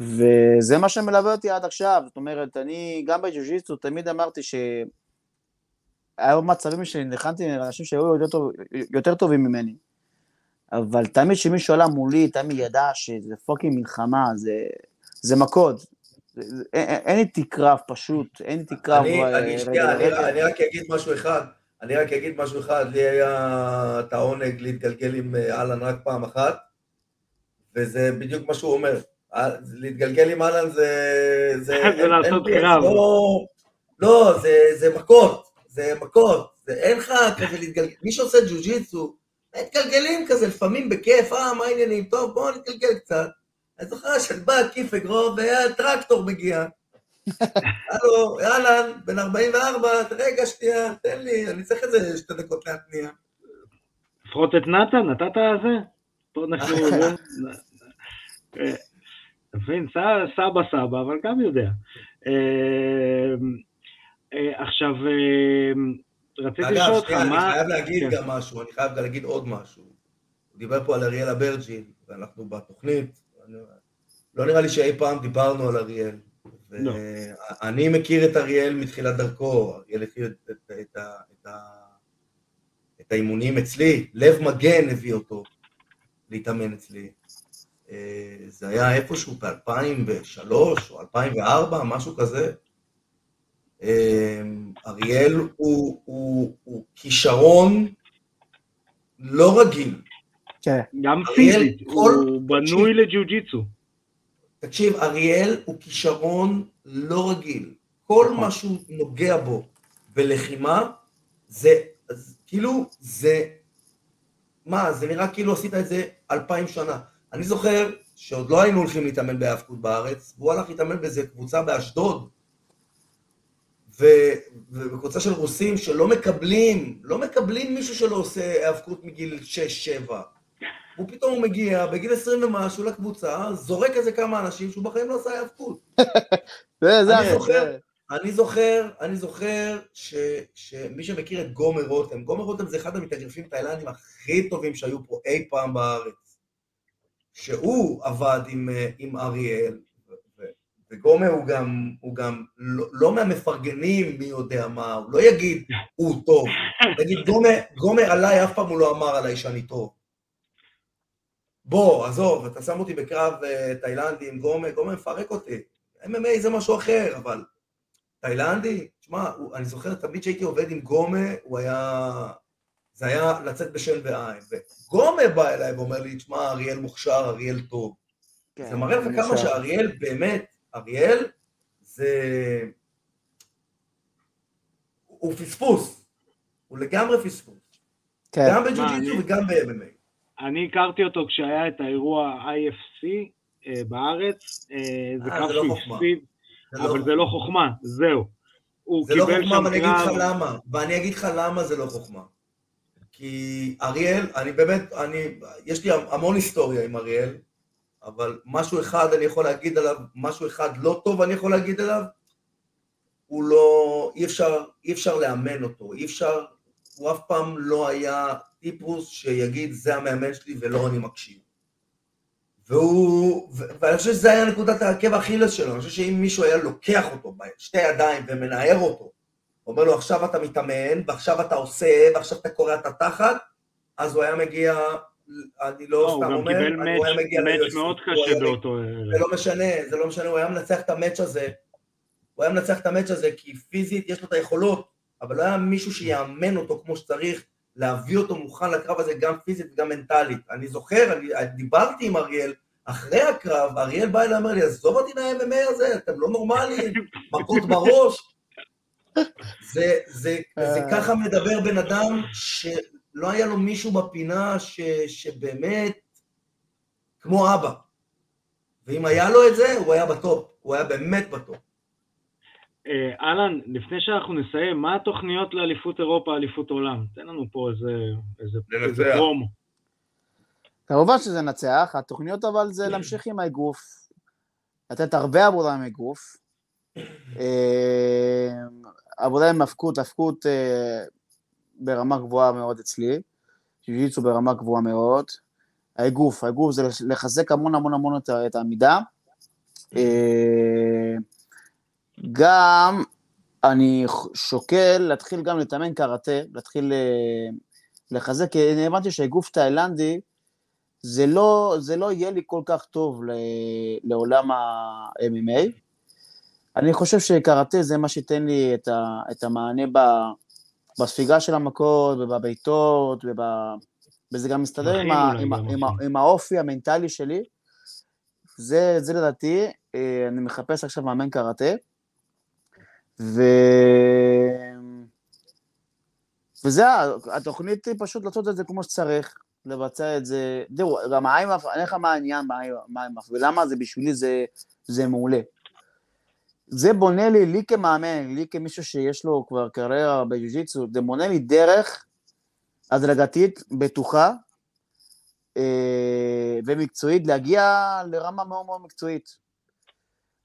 וזה מה שמלווה אותי עד עכשיו, זאת אומרת, אני גם בג'יו-ג'יטסו תמיד אמרתי ש... היה מצבים שנלחמתי עם אנשים שהיו יותר, טוב, יותר טובים ממני, אבל תמיד כשמישהו עלה מולי, תמיד ידע שזה fucking מלחמה, זה, זה מכות. אין איתי קרב פשוט, אין איתי קרב. אני, אני, שנייה, אני, אני רק אגיד משהו אחד, אני רק אגיד משהו אחד, לי היה את העונג להתגלגל עם אה, אהלן רק פעם אחת, וזה בדיוק מה שהוא אומר. להתגלגל עם אהלן זה... זה לעשות קרב. לא, לא, זה מכות, זה מכות, אין לך כזה להתגלגל, מי שעושה ג'ו-ג'יצו, מתגלגלים כזה לפעמים בכיף, אה, מה העניינים, טוב, בואו נתגלגל קצת. אני זוכר שאני בא, כיף אגרוב, והטרקטור מגיע. הלו, אהלן, בן 44, רגע, שנייה, תן לי, אני צריך איזה שתי דקות להתניע. לפחות את נתן, נתת זה? פה אנחנו... אתה מבין? סבא סבא, אבל גם יודע. אה, אה, עכשיו, אה, רציתי לשאול אותך, מה... אני חייב להגיד כן. גם משהו, אני חייב להגיד עוד משהו. הוא דיבר פה על אריאל אברג'ין, ואנחנו בתוכנית, לא נראה לי שאי פעם דיברנו על אריאל. לא. אני מכיר את אריאל מתחילת דרכו, אריאל התחיל את, את, את, את, את האימונים אצלי, לב מגן הביא אותו להתאמן אצלי. אה, זה היה איפשהו ב-2003 או 2004, משהו כזה. אה, אריאל הוא, הוא, הוא כישרון לא רגיל. כן. גם פיזית, הוא בנוי לג'יוג'יצו. תקשיב, אריאל הוא כישרון לא רגיל. כל נכון. מה שהוא נוגע בו בלחימה, זה, כאילו, זה, מה, זה נראה כאילו עשית את זה אלפיים שנה. אני זוכר שעוד לא היינו הולכים להתאמן בהאבקות בארץ, והוא הלך להתאמן באיזה קבוצה באשדוד, ובקבוצה של רוסים שלא מקבלים, לא מקבלים מישהו שלא עושה האבקות מגיל 6-7. הוא פתאום מגיע בגיל 20 ומשהו לקבוצה, זורק איזה כמה אנשים שהוא בחיים לא עשה האבקות. זה, זה, אני זוכר, אני זוכר, אני זוכר ש, שמי שמכיר את גומר רותם, גומר רותם זה אחד המתאגרפים תאילנדים הכי טובים שהיו פה אי פעם בארץ. שהוא עבד עם, אה, עם אריאל, וגומר הוא גם, הוא גם לא, לא מהמפרגנים מי יודע מה, הוא לא יגיד הוא טוב, תגיד גומר, גומר עליי אף פעם הוא לא אמר עליי שאני טוב. בוא, עזוב, אתה שם אותי בקרב uh, תאילנדי עם גומר, גומר מפרק אותי. MMA זה משהו אחר, אבל תאילנדי, תשמע, אני זוכר תמיד שהייתי עובד עם גומה, הוא היה זה היה לצאת בשן ועין. וגומר בא אליי ואומר לי, תשמע, אריאל מוכשר, אריאל טוב. כן, זה מראה לך כמה שאריאל באמת, אריאל זה... הוא פספוס, הוא לגמרי פספוס. כן. גם בג'ו-ג'יטו וגם ב-MMA. אני הכרתי אותו כשהיה את האירוע IFC אה, בארץ, אה, זה קו לא שהפסיד, לא אבל זה לא חוכמה, זהו. זה לא חוכמה, ואני אגיד לך למה, ואני אגיד לך למה זה לא חוכמה. כי אריאל, אני באמת, אני, יש לי המון היסטוריה עם אריאל, אבל משהו אחד אני יכול להגיד עליו, משהו אחד לא טוב אני יכול להגיד עליו, הוא לא, אי אפשר, אי אפשר לאמן אותו, אי אפשר, הוא אף פעם לא היה טיפוס שיגיד זה המאמן שלי ולא אני מקשיב. והוא, ואני חושב שזה היה נקודת העקב האכילס שלו, אני חושב שאם מישהו היה לוקח אותו בשתי ידיים ומנער אותו, אומר לו, עכשיו אתה מתאמן, ועכשיו אתה עושה, ועכשיו אתה קורע את התחת, אז הוא היה מגיע, אני לא, לא סתם אומר, הוא היה מגיע מאץ' מאוד קשה באותו... זה לא משנה, זה לא משנה, הוא היה מנצח את המאץ' הזה, הוא היה מנצח את המאץ' הזה, כי פיזית יש לו את היכולות, אבל לא היה מישהו שיאמן אותו כמו שצריך, להביא אותו מוכן לקרב הזה גם פיזית וגם מנטלית. אני זוכר, אני דיברתי עם אריאל, אחרי הקרב, אריאל בא אליי ואמר לי, עזוב אותי מה-MMA הזה, אתם לא נורמליים, מכות בראש. זה, זה, זה ככה מדבר בן אדם שלא היה לו מישהו בפינה ש, שבאמת, כמו אבא. ואם היה לו את זה, הוא היה ב top, הוא היה באמת ב top. אה, אהלן, לפני שאנחנו נסיים, מה התוכניות לאליפות אירופה, אליפות עולם? תן לנו פה איזה, איזה, איזה פרומו. כמובן שזה נצח, התוכניות אבל זה להמשיך עם האגרוף, לתת הרבה עבודה עם האגרוף. אה, עבודה עם הפקות, הפקות אה, ברמה גבוהה מאוד אצלי, ג'יוג'יצו ברמה גבוהה מאוד. האגרוף, האגרוף זה לחזק המון המון המון את העמידה. גם אני שוקל להתחיל גם לתאמן קראטה, להתחיל אה, לחזק, כי אני הבנתי שהגוף תאילנדי, זה לא, זה לא יהיה לי כל כך טוב לעולם ה-MMA. אני חושב שקראטה זה מה שייתן לי את, ה, את המענה ב, בספיגה של המכות, ובבעיטות, וב... וזה גם מסתדר עם, ה, עם, עם, עם האופי המנטלי שלי. זה, זה לדעתי, אה, אני מחפש עכשיו מאמן קראטה. ו... וזה, התוכנית היא פשוט לעשות את זה כמו שצריך, לבצע את זה. תראו, גם האיימאף, אני אגיד לך מה העניין באיימאף, ולמה זה בשבילי זה, זה מעולה. זה בונה לי, לי כמאמן, לי כמישהו שיש לו כבר קריירה בג'ו-ג'יצו, זה בונה לי דרך הדרגתית, בטוחה אה, ומקצועית, להגיע לרמה מאוד מאוד מקצועית.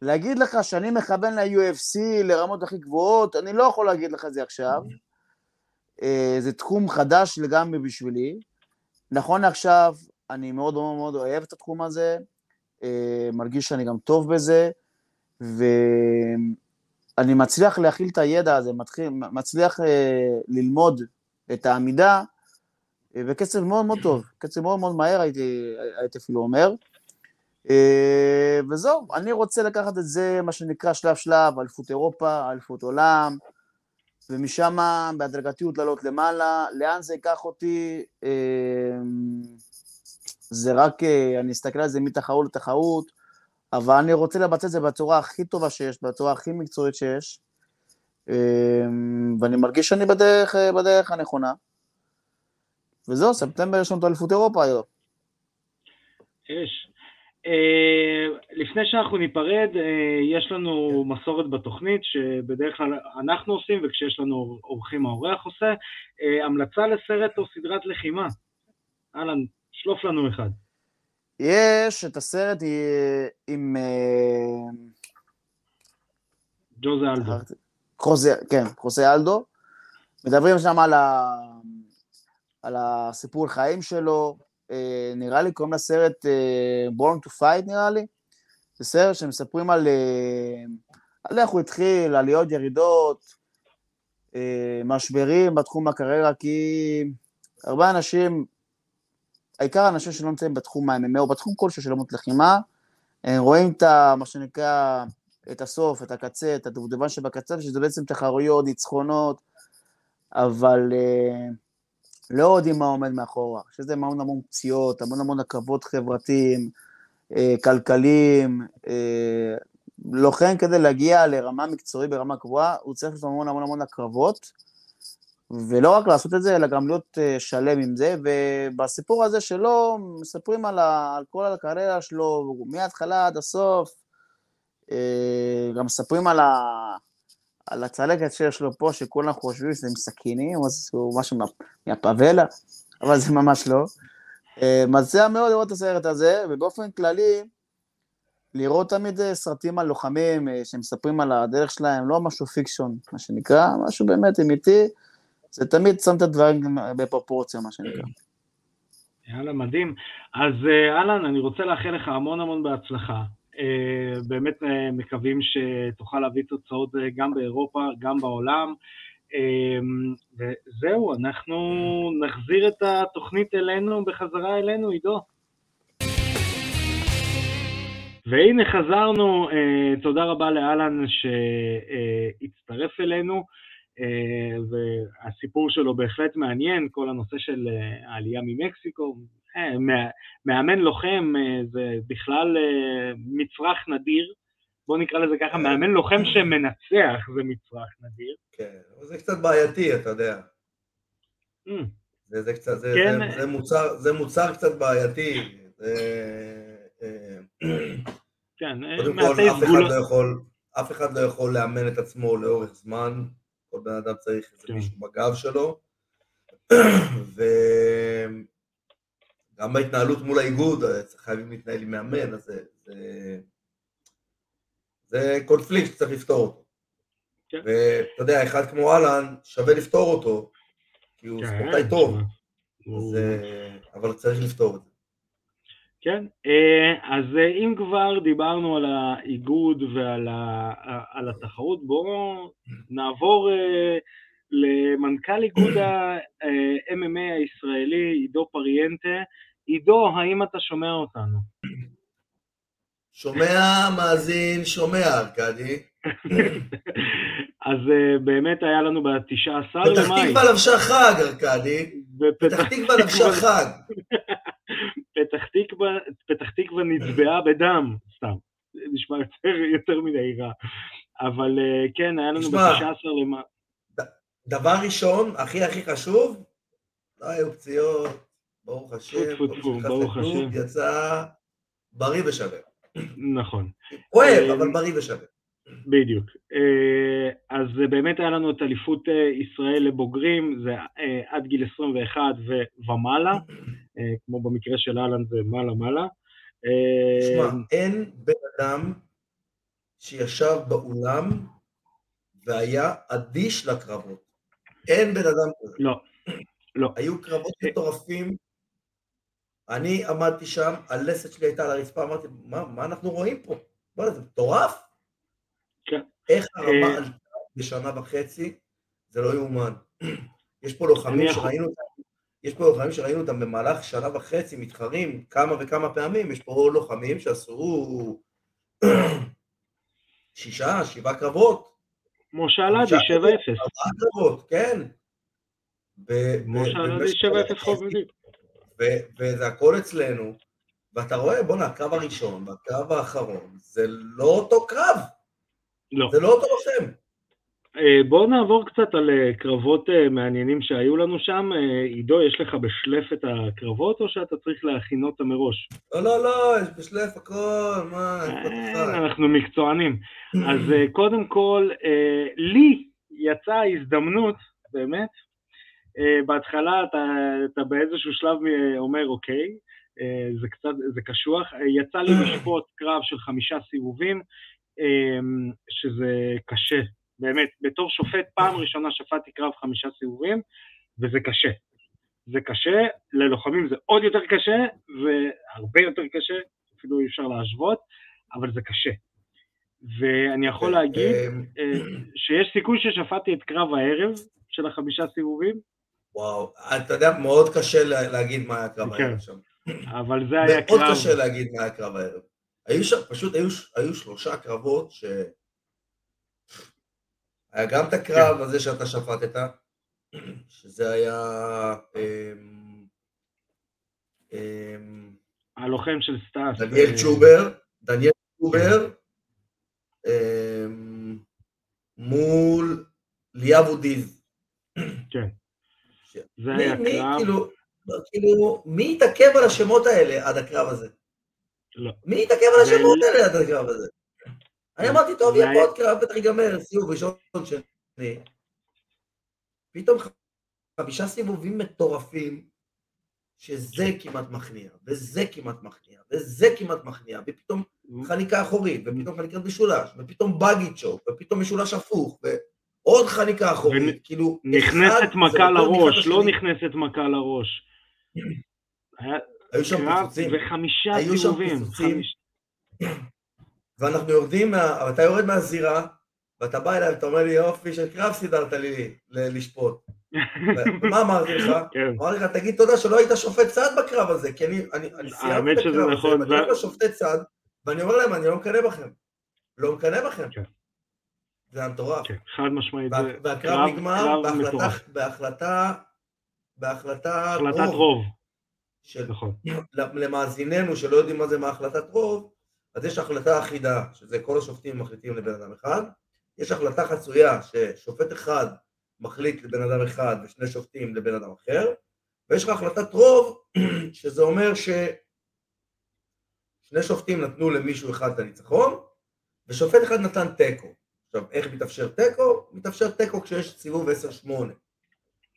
להגיד לך שאני מכוון ל-UFC, לרמות הכי גבוהות, אני לא יכול להגיד לך את זה עכשיו. אה, זה תחום חדש לגמרי בשבילי. נכון לעכשיו, אני מאוד מאוד מאוד אוהב את התחום הזה, אה, מרגיש שאני גם טוב בזה, ואני מצליח להכיל את הידע הזה, מצליח אה, ללמוד את העמידה בקצב מאוד מאוד טוב, קצב מאוד מאוד מהר הייתי, הייתי אפילו אומר. אה, וזהו, אני רוצה לקחת את זה, מה שנקרא שלב שלב, אליפות אירופה, אליפות עולם, ומשם בהדרגתיות לעלות למעלה, לאן זה ייקח אותי, אה, זה רק, אה, אני אסתכל על זה מתחרות לתחרות, אבל אני רוצה לבצע את זה בצורה הכי טובה שיש, בצורה הכי מקצועית שיש, ואני מרגיש שאני בדרך, בדרך הנכונה. וזהו, ספטמבר יש לנו את אליפות אירופה היום. יש. Uh, לפני שאנחנו ניפרד, uh, יש לנו. מסורת בתוכנית שבדרך כלל אנחנו עושים וכשיש לנו אורחים האורח עושה, uh, המלצה לסרט או סדרת לחימה. אהלן, שלוף לנו אחד. יש את הסרט עם... ג'וזה אלדו. חוזה, כן, חוזה אלדו. מדברים שם על, ה... על הסיפור חיים שלו, אה, נראה לי קוראים לסרט אה, Born to Fight נראה לי, זה סרט שמספרים על, אה, על איך הוא התחיל, עליות ירידות, משברים בתחום הקריירה, כי הרבה אנשים, העיקר האנשים שלא נמצאים בתחום ה-MMA או בתחום כלשהו של עמות לחימה, רואים את ה, מה שנקרא, את הסוף, את הקצה, את הדובדבן שבקצה, שזה בעצם תחרויות, ניצחונות, אבל uh, לא יודעים מה עומד מאחורה, שזה המון המון פציעות, המון המון עכבות חברתיים, אה, כלכליים, אה, לוחם כדי להגיע לרמה מקצועית ברמה קבועה, הוא צריך לעשות המון המון המון הקרבות, ולא רק לעשות את זה, אלא גם להיות אה, שלם עם זה, ובסיפור הזה שלו, מספרים על, ה, על כל הקריירה שלו, מההתחלה עד הסוף, אה, גם מספרים על ה... על הצלקת שיש לו פה, שכולם חושבים שזה עם סכינים, או משהו מהפאבלה, אבל זה ממש לא. אה, מציע מאוד לראות את הסרט הזה, ובאופן כללי, לראות תמיד סרטים על לוחמים שמספרים על הדרך שלהם, לא משהו פיקשון, מה שנקרא, משהו באמת אמיתי, זה תמיד שם את הדברים בפרופורציה, מה שנקרא. יאללה, מדהים. אז אהלן, אני רוצה לאחל לך המון המון בהצלחה. אה, באמת אה, מקווים שתוכל להביא תוצאות אה, גם באירופה, גם בעולם. וזהו, אנחנו נחזיר את התוכנית אלינו, בחזרה אלינו, עידו. והנה חזרנו, תודה רבה לאלן שהצטרף אלינו. אה, והסיפור שלו בהחלט מעניין, כל הנושא של אה, העלייה ממקסיקו. מאמן לוחם זה בכלל מצרך נדיר, בואו נקרא לזה ככה, מאמן לוחם שמנצח זה מצרך נדיר. כן, זה קצת בעייתי, אתה יודע. זה, זה, קצת, זה, כן. זה, זה, מוצר, זה מוצר קצת בעייתי. זה, כן, קודם כל, אף אחד, לא יכול, אף אחד לא יכול לאמן את עצמו לאורך זמן, כל בן אדם צריך איזה כן. מישהו בגב שלו, וגם בהתנהלות מול האיגוד חייבים להתנהל עם מאמן, אז זה, זה, זה קונפליקט שצריך לפתור אותו. כן. ואתה יודע, אחד כמו אהלן, שווה לפתור אותו, כי הוא כן, ספורטאי טוב, אז, אבל צריך לפתור את זה. כן, אה, אז אה, אם כבר דיברנו על האיגוד ועל על התחרות, בואו נעבור אה, למנכ"ל איגוד ה-MMA הישראלי, עידו פריאנטה. עידו, האם אתה שומע אותנו? שומע, מאזין, שומע, ארכדי. אז באמת היה לנו ב-19 למאי. פתח תקווה לבשה חג, ארכדי. פתח תקווה לבשה חג. פתח תקווה, פתח תקווה נצבעה בדם, סתם, נשמע יותר, יותר מדי רע. אבל אה, כן, היה לנו ב-19 למה... דבר ראשון, הכי הכי חשוב, לא היו פציעות, ברוך השם, ברוך השם, יצא בריא ושווה. נכון. כואב, אה, אבל בריא ושווה. בדיוק. אה, אז באמת היה לנו את אליפות ישראל לבוגרים, זה עד גיל 21 ומעלה, אה, כמו במקרה של אהלן זה מעלה-מעלה. תשמע, אה, אין בן אדם שישב באולם והיה אדיש לקרבות. אין בן אדם כזה. לא, לא. היו קרבות מטורפים. אני עמדתי שם, הלסת שלי הייתה על הרצפה, אמרתי, מה, מה אנחנו רואים פה? בוא'נה, זה מטורף. כן. איך הרמה אה, עלתה בשנה וחצי, זה לא יאומן. יש פה לוחמים שראינו יש פה לוחמים שראינו אותם במהלך שנה וחצי מתחרים כמה וכמה פעמים, יש פה לוחמים שעשו שישה, שבעה קרבות. משה אלעדי, שבע אפס. ארבעה קרבות, כן. משה אלעדי, שבע אפס חובבים. וזה הכל אצלנו, ואתה רואה, בואנה, הקרב הראשון והקרב האחרון, זה לא אותו קרב. לא. זה לא אותו לוחם. אה, בואו נעבור קצת על אה, קרבות אה, מעניינים שהיו לנו שם. עידו, יש לך בשלף את הקרבות או שאתה צריך להכין אותם מראש? לא, לא, לא, יש בשלף הכל, מה, אנחנו מקצוענים. אז קודם כל, לי יצאה הזדמנות, באמת, בהתחלה אתה, אתה באיזשהו שלב אומר, אוקיי, זה קצת, זה קשוח. יצא לי לשפוט קרב של חמישה סיבובים, שזה קשה באמת, בתור שופט פעם ראשונה שפטתי קרב חמישה סיבובים, וזה קשה. זה קשה, ללוחמים זה עוד יותר קשה, והרבה יותר קשה, אפילו אי אפשר להשוות, אבל זה קשה. ואני יכול להגיד אה, שיש סיכוי ששפטתי את קרב הערב של החמישה סיבובים. וואו, אתה יודע, מאוד קשה להגיד מה היה קרב כן. הערב שם. אבל זה היה קרב... מאוד קשה להגיד מה היה קרב הערב. היו שם, פשוט היו, היו שלושה קרבות ש... היה גם את הקרב. הזה שאתה שפטת, שזה היה... אמ, אמ, הלוחם של סטאס. דניאל צ'ובר, דניאל צ'ובר, אמ, מול ליאב אודיז. כן. זה היה קרב. כאילו, כאילו, מי התעכב על השמות האלה עד הקרב הזה? לא. מי התעכב על השמות האלה עד הקרב הזה? אני אמרתי, טוב, יהיה פה עוד קרב, בטח ייגמר, סיבוב ראשון שני. פתאום חמישה סיבובים מטורפים, שזה כמעט מכניע, וזה כמעט מכניע, וזה כמעט מכניע, ופתאום חניקה אחורית, ופתאום חניקת משולש, ופתאום בגי צ'וק, ופתאום משולש הפוך, ועוד חניקה אחורית, כאילו... נכנסת מכה לראש, לא נכנסת מכה לראש. היו שם פיצוצים. וחמישה סיבובים. ואנחנו יורדים, מה... אתה יורד מהזירה, ואתה בא אליי ואתה אומר לי, יופי של קרב סידרת לי לשפוט. מה אמרתי לך? כן. אמרתי לך, תגיד תודה שלא היית שופט צד בקרב הזה, כי אני, אני, אני סיימתי את הקרב הזה, נכון, ואני הולך לשופטי צד, ואני אומר להם, אני לא מקנא בכם. לא מקנא בכם. כן. זה היה מטורף. כן, חד משמעית, והקרב קרב- נגמר. בהחלטה, בהחלטה החלטת רוב, של, נכון. למאזיננו שלא יודעים מה זה מהחלטת רוב, אז יש החלטה אחידה, שזה כל השופטים מחליטים לבן אדם אחד, יש החלטה חצויה ששופט אחד מחליט לבן אדם אחד ושני שופטים לבן אדם אחר, ויש לך החלטת רוב, שזה אומר ששני שופטים נתנו למישהו אחד את הניצחון, ושופט אחד נתן תיקו. עכשיו, איך מתאפשר תיקו? מתאפשר תיקו כשיש סיבוב 10-8, או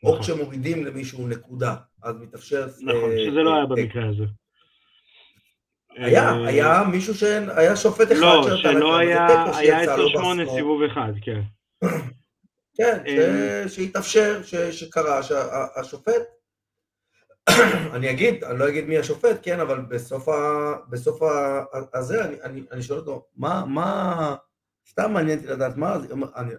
נכון. כשמורידים למישהו נקודה, אז מתאפשר... נכון, אה, שזה לא היה תיקו. במקרה הזה. היה, אה, היה מישהו ש... היה שופט אחד לא, שנתן שלא לקרב, היה, היה שיצא לו 10-8 בסקור. סיבוב אחד, כן. כן, אה. שהתאפשר. שקרה, שהשופט, אני אגיד, אני לא אגיד מי השופט, כן, אבל בסוף ה... בסוף ה... הזה, אני, אני, אני שואל אותו, מה, מה, סתם מעניין אותי לדעת מה, אז אני,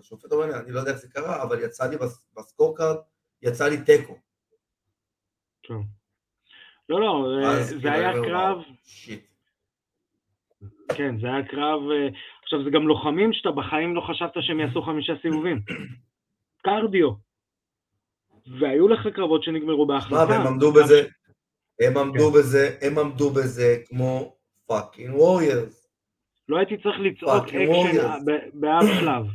השופט אומר לי, אני לא יודע איך זה קרה, אבל יצא לי בס- בסקורקארד, יצא לי תיקו. טוב. לא, לא, אה, זה כאילו, היה קרב. כן, זה היה קרב, אה, עכשיו זה גם לוחמים שאתה בחיים לא חשבת שהם יעשו חמישה סיבובים. cardio. והיו לך קרבות שנגמרו מה, בהחלטה. והם עמדו בזה, הם עמדו בזה, הם עמדו בזה כמו fucking warriors. לא הייתי צריך לצעוק אקשן באף שלב.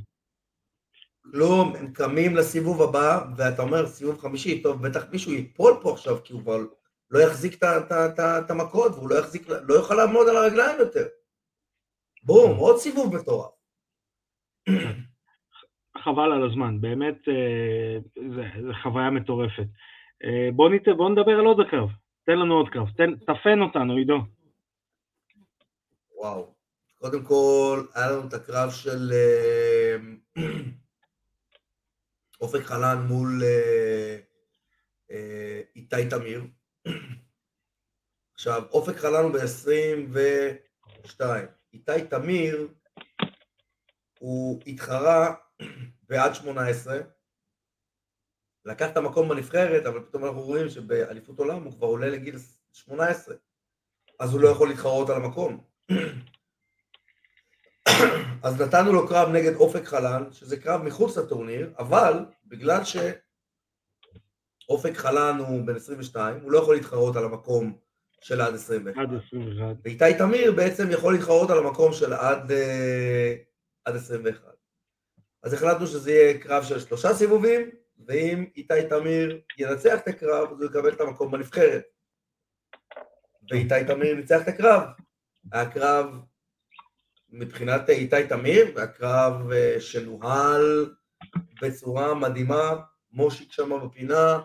כלום, הם קמים לסיבוב הבא, ואתה אומר סיבוב חמישי, טוב, בטח מישהו ייפול פה עכשיו, כי הוא כבר לא יחזיק את המכות, והוא לא יחזיק, לא יוכל לעמוד על הרגליים יותר. בום, עוד סיבוב מטורף. חבל על הזמן, באמת אה, זה, זה חוויה מטורפת. אה, בוא, נת, בוא נדבר על עוד הקרב, תן לנו עוד קרב, תן, תפן אותנו עידו. וואו. קודם כל, היה לנו את הקרב של אה, אופק חלן מול אה, אה, איתי תמיר. עכשיו, אופק חלן הוא ב-22. איתי תמיר, הוא התחרה בעד 18, לקח את המקום בנבחרת, אבל פתאום אנחנו רואים שבאליפות עולם הוא כבר עולה לגיל 18, אז הוא לא יכול להתחרות על המקום. אז נתנו לו קרב נגד אופק חלן, שזה קרב מחוץ לטורניר, אבל בגלל שאופק חלן הוא בן 22, הוא לא יכול להתחרות על המקום של עד 21. עד 21. ואיתי תמיר בעצם יכול להתחרות על המקום של עד, אה, עד 21. אז החלטנו שזה יהיה קרב של שלושה סיבובים, ואם איתי תמיר ינצח את הקרב, אז הוא יקבל את המקום בנבחרת. ואיתי תמיר ניצח את הקרב. היה קרב, מבחינת איתי תמיר, היה קרב אה, שנוהל בצורה מדהימה, מושיק שם בפינה,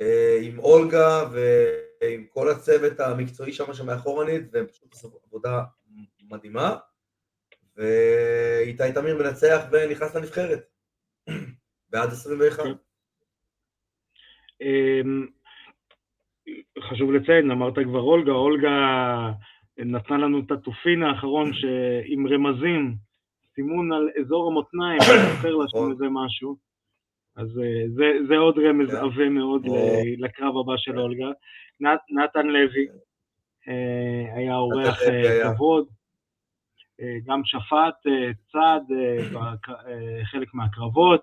אה, עם אולגה ועם כל הצוות המקצועי שם שמאחורנית, והם פשוט עשו עבודה מדהימה. ואיתי תמיר מנצח ונכנס לנבחרת, בעד 21. אמ, חשוב לציין, אמרת כבר אולגה, אולגה נתנה לנו את התופין האחרון עם רמזים, סימון על אזור המותניים, זוכר לה שם איזה משהו. אז אה, זה, זה עוד רמז כן. עבה מאוד או. ל- לקרב הבא של אולגה. נת, נתן לוי אה, היה אורח אה. כבוד, אה, גם שפט אה, צד אה, בק- אה, חלק מהקרבות.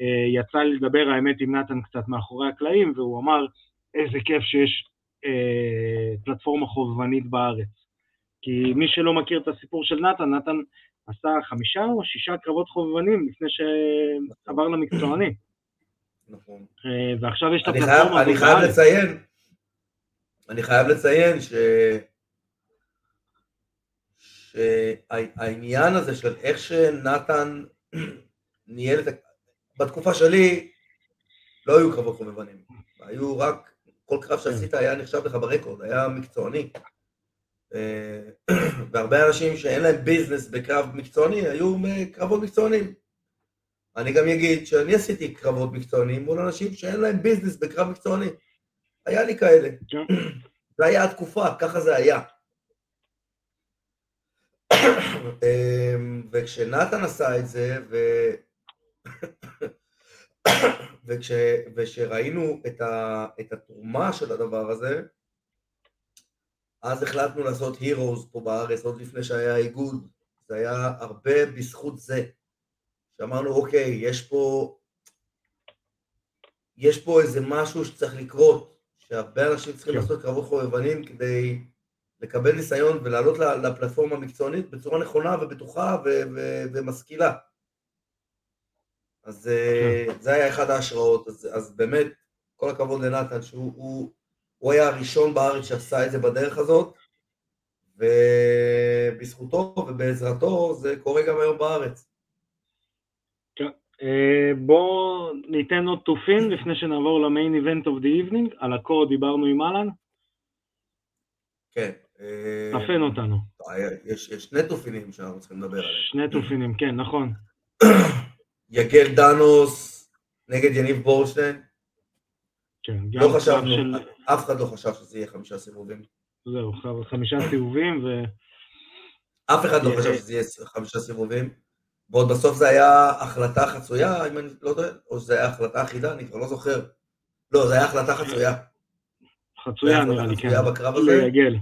אה, יצא לי לדבר האמת עם נתן קצת מאחורי הקלעים, והוא אמר איזה כיף שיש אה, פלטפורמה חובבנית בארץ. כי מי שלא מכיר את הסיפור של נתן, נתן עשה חמישה או שישה קרבות חובבנים לפני שעבר למקצועני. נכון. אה, ועכשיו יש את הפלטפורמה אני חייב. לציין, אני חייב לציין ש... שהעניין הזה של איך שנתן ניהל את ה... בתקופה שלי לא היו קרבות חובבנים, היו רק, כל קרב שעשית היה נחשב לך ברקורד, היה מקצועני. אה, והרבה אנשים שאין להם ביזנס בקרב מקצועני היו קרבות מקצוענים. אני גם אגיד שאני עשיתי קרבות מקצוענים מול אנשים שאין להם ביזנס בקרב מקצועני. היה לי כאלה. כן. זה היה התקופה, ככה זה היה. אמ, וכשנתן עשה את זה, ו... וכש... וכשראינו את, ה... את התרומה של הדבר הזה, אז החלטנו לעשות הירוז פה בארץ, עוד לפני שהיה איגוד. זה היה הרבה בזכות זה. שאמרנו, אוקיי, יש פה, יש פה איזה משהו שצריך לקרות, שהרבה אנשים צריכים כן. לעשות קרבות חובבנים כדי לקבל ניסיון ולעלות לפלטפורמה המקצוענית בצורה נכונה ובטוחה ו- ו- ומשכילה. אז אה, זה היה אחד ההשראות, אז, אז באמת, כל הכבוד לנתן, שהוא הוא, היה הראשון בארץ שעשה את זה בדרך הזאת, ובזכותו ובעזרתו זה קורה גם היום בארץ. אה, בואו ניתן עוד תופין לפני שנעבור ל main event of the evening, על הקור דיברנו עם אהלן, כן. אה, תפן אותנו. יש, יש שני תופינים שאנחנו צריכים לדבר עליהם. שני תופינים, כן, נכון. יגל דנוס נגד יניב בורשטיין, כן, גם לא קרב חשבנו, של- אף אחד לא חשב שזה יהיה חמישה סיבובים. זהו, חמישה סיבובים, ו... אף אחד לא אה, חשב שזה יהיה חמישה סיבובים. ועוד בסוף זה היה החלטה חצויה, אם אני לא טועה, או שזה היה החלטה אחידה, אני כבר לא זוכר. לא, זה היה החלטה חצויה. חצויה נראה לי, כן. בקרב הזה. ליגל.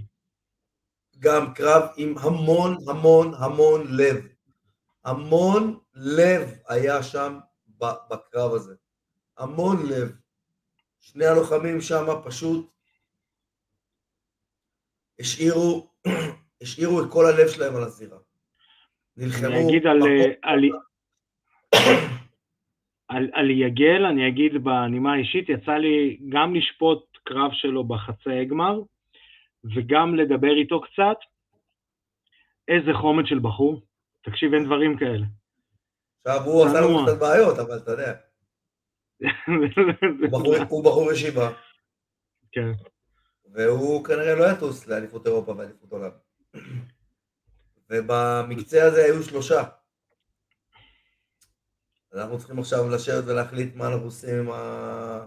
גם קרב עם המון המון המון לב. המון לב היה שם בקרב הזה. המון לב. שני הלוחמים שם פשוט השאירו, השאירו את כל הלב שלהם על הזירה. נלחמו... אני אגיד על, אה, על, על, על יגל, אני אגיד בנימה האישית, יצא לי גם לשפוט קרב שלו בחצאי גמר, וגם לדבר איתו קצת. איזה חומץ של בחור. תקשיב, אין דברים כאלה. עכשיו הוא עשה לנו צנוע. קצת בעיות, אבל אתה יודע, הוא בחור- ישיבה, כן, והוא כנראה לא יטוס לאליפות אירופה ואליפות עולם. ובמקצה הזה היו שלושה. אנחנו צריכים עכשיו לשבת ולהחליט מה אנחנו עושים עם, ה...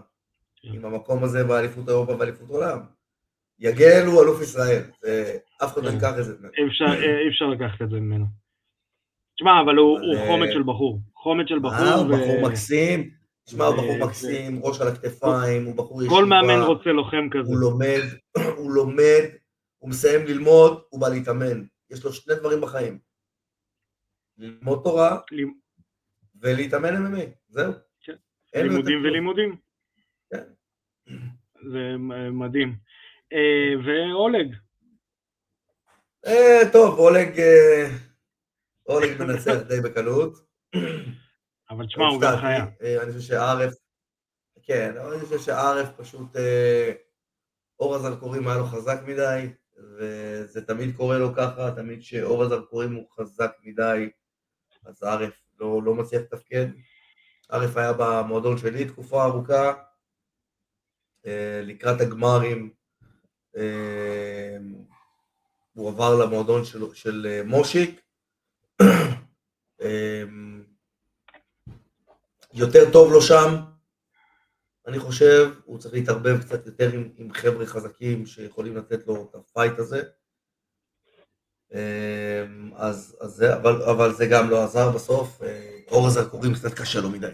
עם המקום הזה באליפות אירופה ואליפות עולם. יגל הוא אלוף ישראל, ואף אחד לא כן. ייקח את זה. ממנו. אי אפשר, אי אפשר לקחת את זה ממנו. תשמע, אבל הוא, הוא אה, חומץ של בחור. חומץ של בחור, אה, הוא ו- בחור מקסים, תשמע, הוא בחור מקסים, ראש על הכתפיים, הוא בחור ישיבה. כל מאמן רוצה לוחם כזה. הוא לומד, הוא לומד, הוא מסיים ללמוד, הוא בא להתאמן. יש לו שני דברים בחיים. ללמוד תורה ולהתאמן MMA, זהו. כן. לימודים. ולימודים. כן. זה מדהים. אה, ואולג, אה, טוב, אה, אולג מנצח די בקלות. אבל תשמע, הוא גם חיה. אה, אני חושב שערף, כן, אבל אני חושב שערף פשוט, אה, אור הזרקורים היה לו חזק מדי, וזה תמיד קורה לו ככה, תמיד שאור הזרקורים הוא חזק מדי, אז ערף לא, לא מצליח לתפקד. ערף היה במועדון שלי תקופה ארוכה, אה, לקראת הגמרים, הוא עבר למועדון של, של מושיק. יותר טוב לו שם, אני חושב, הוא צריך להתערבב קצת יותר עם, עם חבר'ה חזקים שיכולים לתת לו את ה fight הזה. אה, אז, אז זה, אבל, אבל זה גם לא עזר בסוף, אה, אור הזרקורים קצת קשה לו מדי.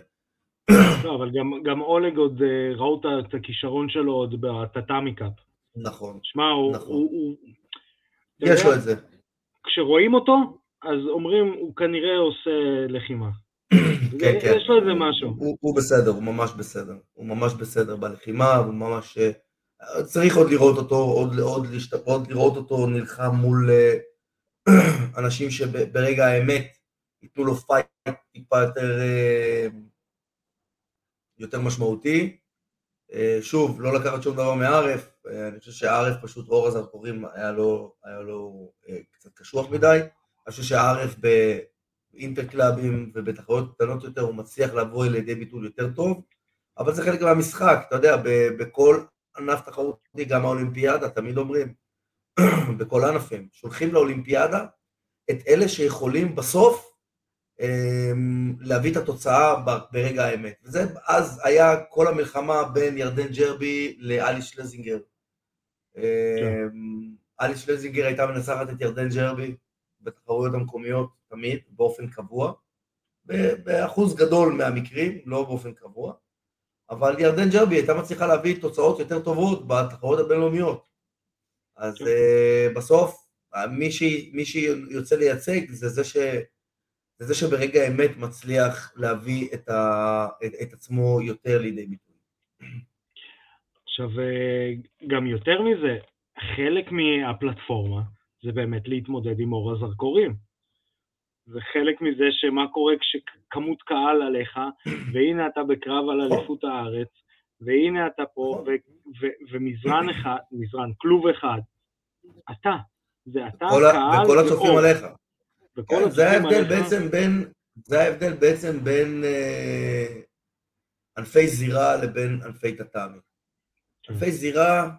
לא, אבל גם, גם אולג עוד, אה, ראו את- הכישרון שלו עוד בטאטאמי קאפ. נכון, שמע, הוא... נכון. הוא, הוא יש יודע, לו את זה. כשרואים אותו, אז אומרים, הוא כנראה עושה לחימה. כן, כן. יש לו איזה משהו. הוא, הוא בסדר, הוא ממש בסדר. הוא ממש בסדר בלחימה, הוא ממש... אה, צריך עוד לראות אותו, עוד, עוד, להשת... עוד לראות אותו נלחם מול אה, אנשים שברגע האמת ייתנו לו פייט טיפה יותר, אה, יותר משמעותי. שוב, לא לקחת שום דבר מערף, אני חושב שערף פשוט אור הזרקורים היה לו, היה לו קצת קשוח מדי. אני חושב שערף באינטרקלאבים ובתחרויות קטנות יותר הוא מצליח לבוא לידי ביטוי יותר טוב, אבל זה חלק מהמשחק, אתה יודע, בכל ענף תחרותי, גם האולימפיאדה, תמיד אומרים, בכל הענפים, שולחים לאולימפיאדה את אלה שיכולים בסוף אמ, להביא את התוצאה ברגע האמת. וזה אז היה כל המלחמה בין ירדן ג'רבי לאלי שלזינגר. אמ, אלי שלזינגר הייתה מנצחת את ירדן ג'רבי בתחרויות המקומיות תמיד, באופן קבוע, באחוז גדול מהמקרים, לא באופן קבוע, אבל ירדן ג'רבי הייתה מצליחה להביא תוצאות יותר טובות בתחרויות הבינלאומיות. אז uh, בסוף מי, ש, מי שיוצא לייצג זה זה, ש, זה זה שברגע האמת מצליח להביא את, ה, את, את עצמו יותר לידי ביטוי. עכשיו, אה, גם יותר מזה, חלק מהפלטפורמה זה באמת להתמודד עם אור הזרקורים. זה חלק מזה שמה קורה כשכמות קהל עליך, והנה אתה בקרב על אליפות הארץ, והנה אתה פה, ו- ו- ומזרן אחד, מזרן, כלוב אחד, אתה, זה אתה, כל קהל וכל הצופים עליך. וכל כן, זה ההבדל עליך. בעצם בין, זה ההבדל בעצם בין אה, ענפי זירה לבין ענפי טאטאמי. ענפי זירה,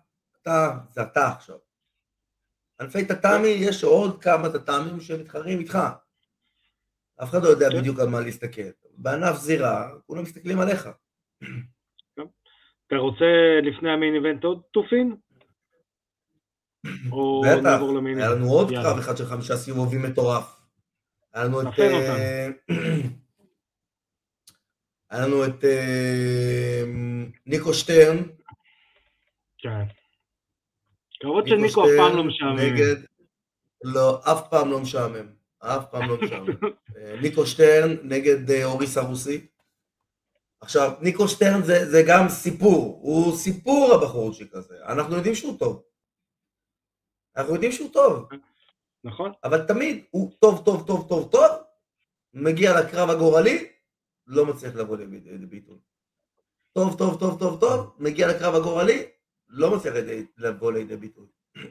אתה, זה אתה עכשיו. ענפי טאטאמי, יש עוד כמה טאטאמים שמתחרים איתך. אף אחד לא יודע כן. בדיוק על מה להסתכל. בענף זירה, כולם מסתכלים עליך. אתה רוצה לפני המיין איבנט עוד תופין? או בטח, נעבור למיין היה? לנו עוד. קרב אחד של חמישה סיבובים מטורף. היה לנו את... אה, היה לנו את אה, ניקו שטרן. כן. קרבות של ניקו אף פעם לא משעמם. לא, אף פעם לא משעמם. אף פעם לא משעמם. אה, ניקו שטרן נגד אה, אוריס הרוסי. עכשיו, ניקו שטרן זה, זה גם סיפור, הוא סיפור הבחורצ'יק הזה, אנחנו יודעים שהוא טוב. אנחנו יודעים שהוא טוב, נכון? אבל תמיד הוא טוב, טוב, טוב, טוב, טוב, מגיע לקרב הגורלי, לא מצליח לבוא לידי לידי ביטוי. טוב, טוב, טוב, טוב, טוב, מגיע לקרב הגורלי, לא מצליח לבוא לידי ביטוי.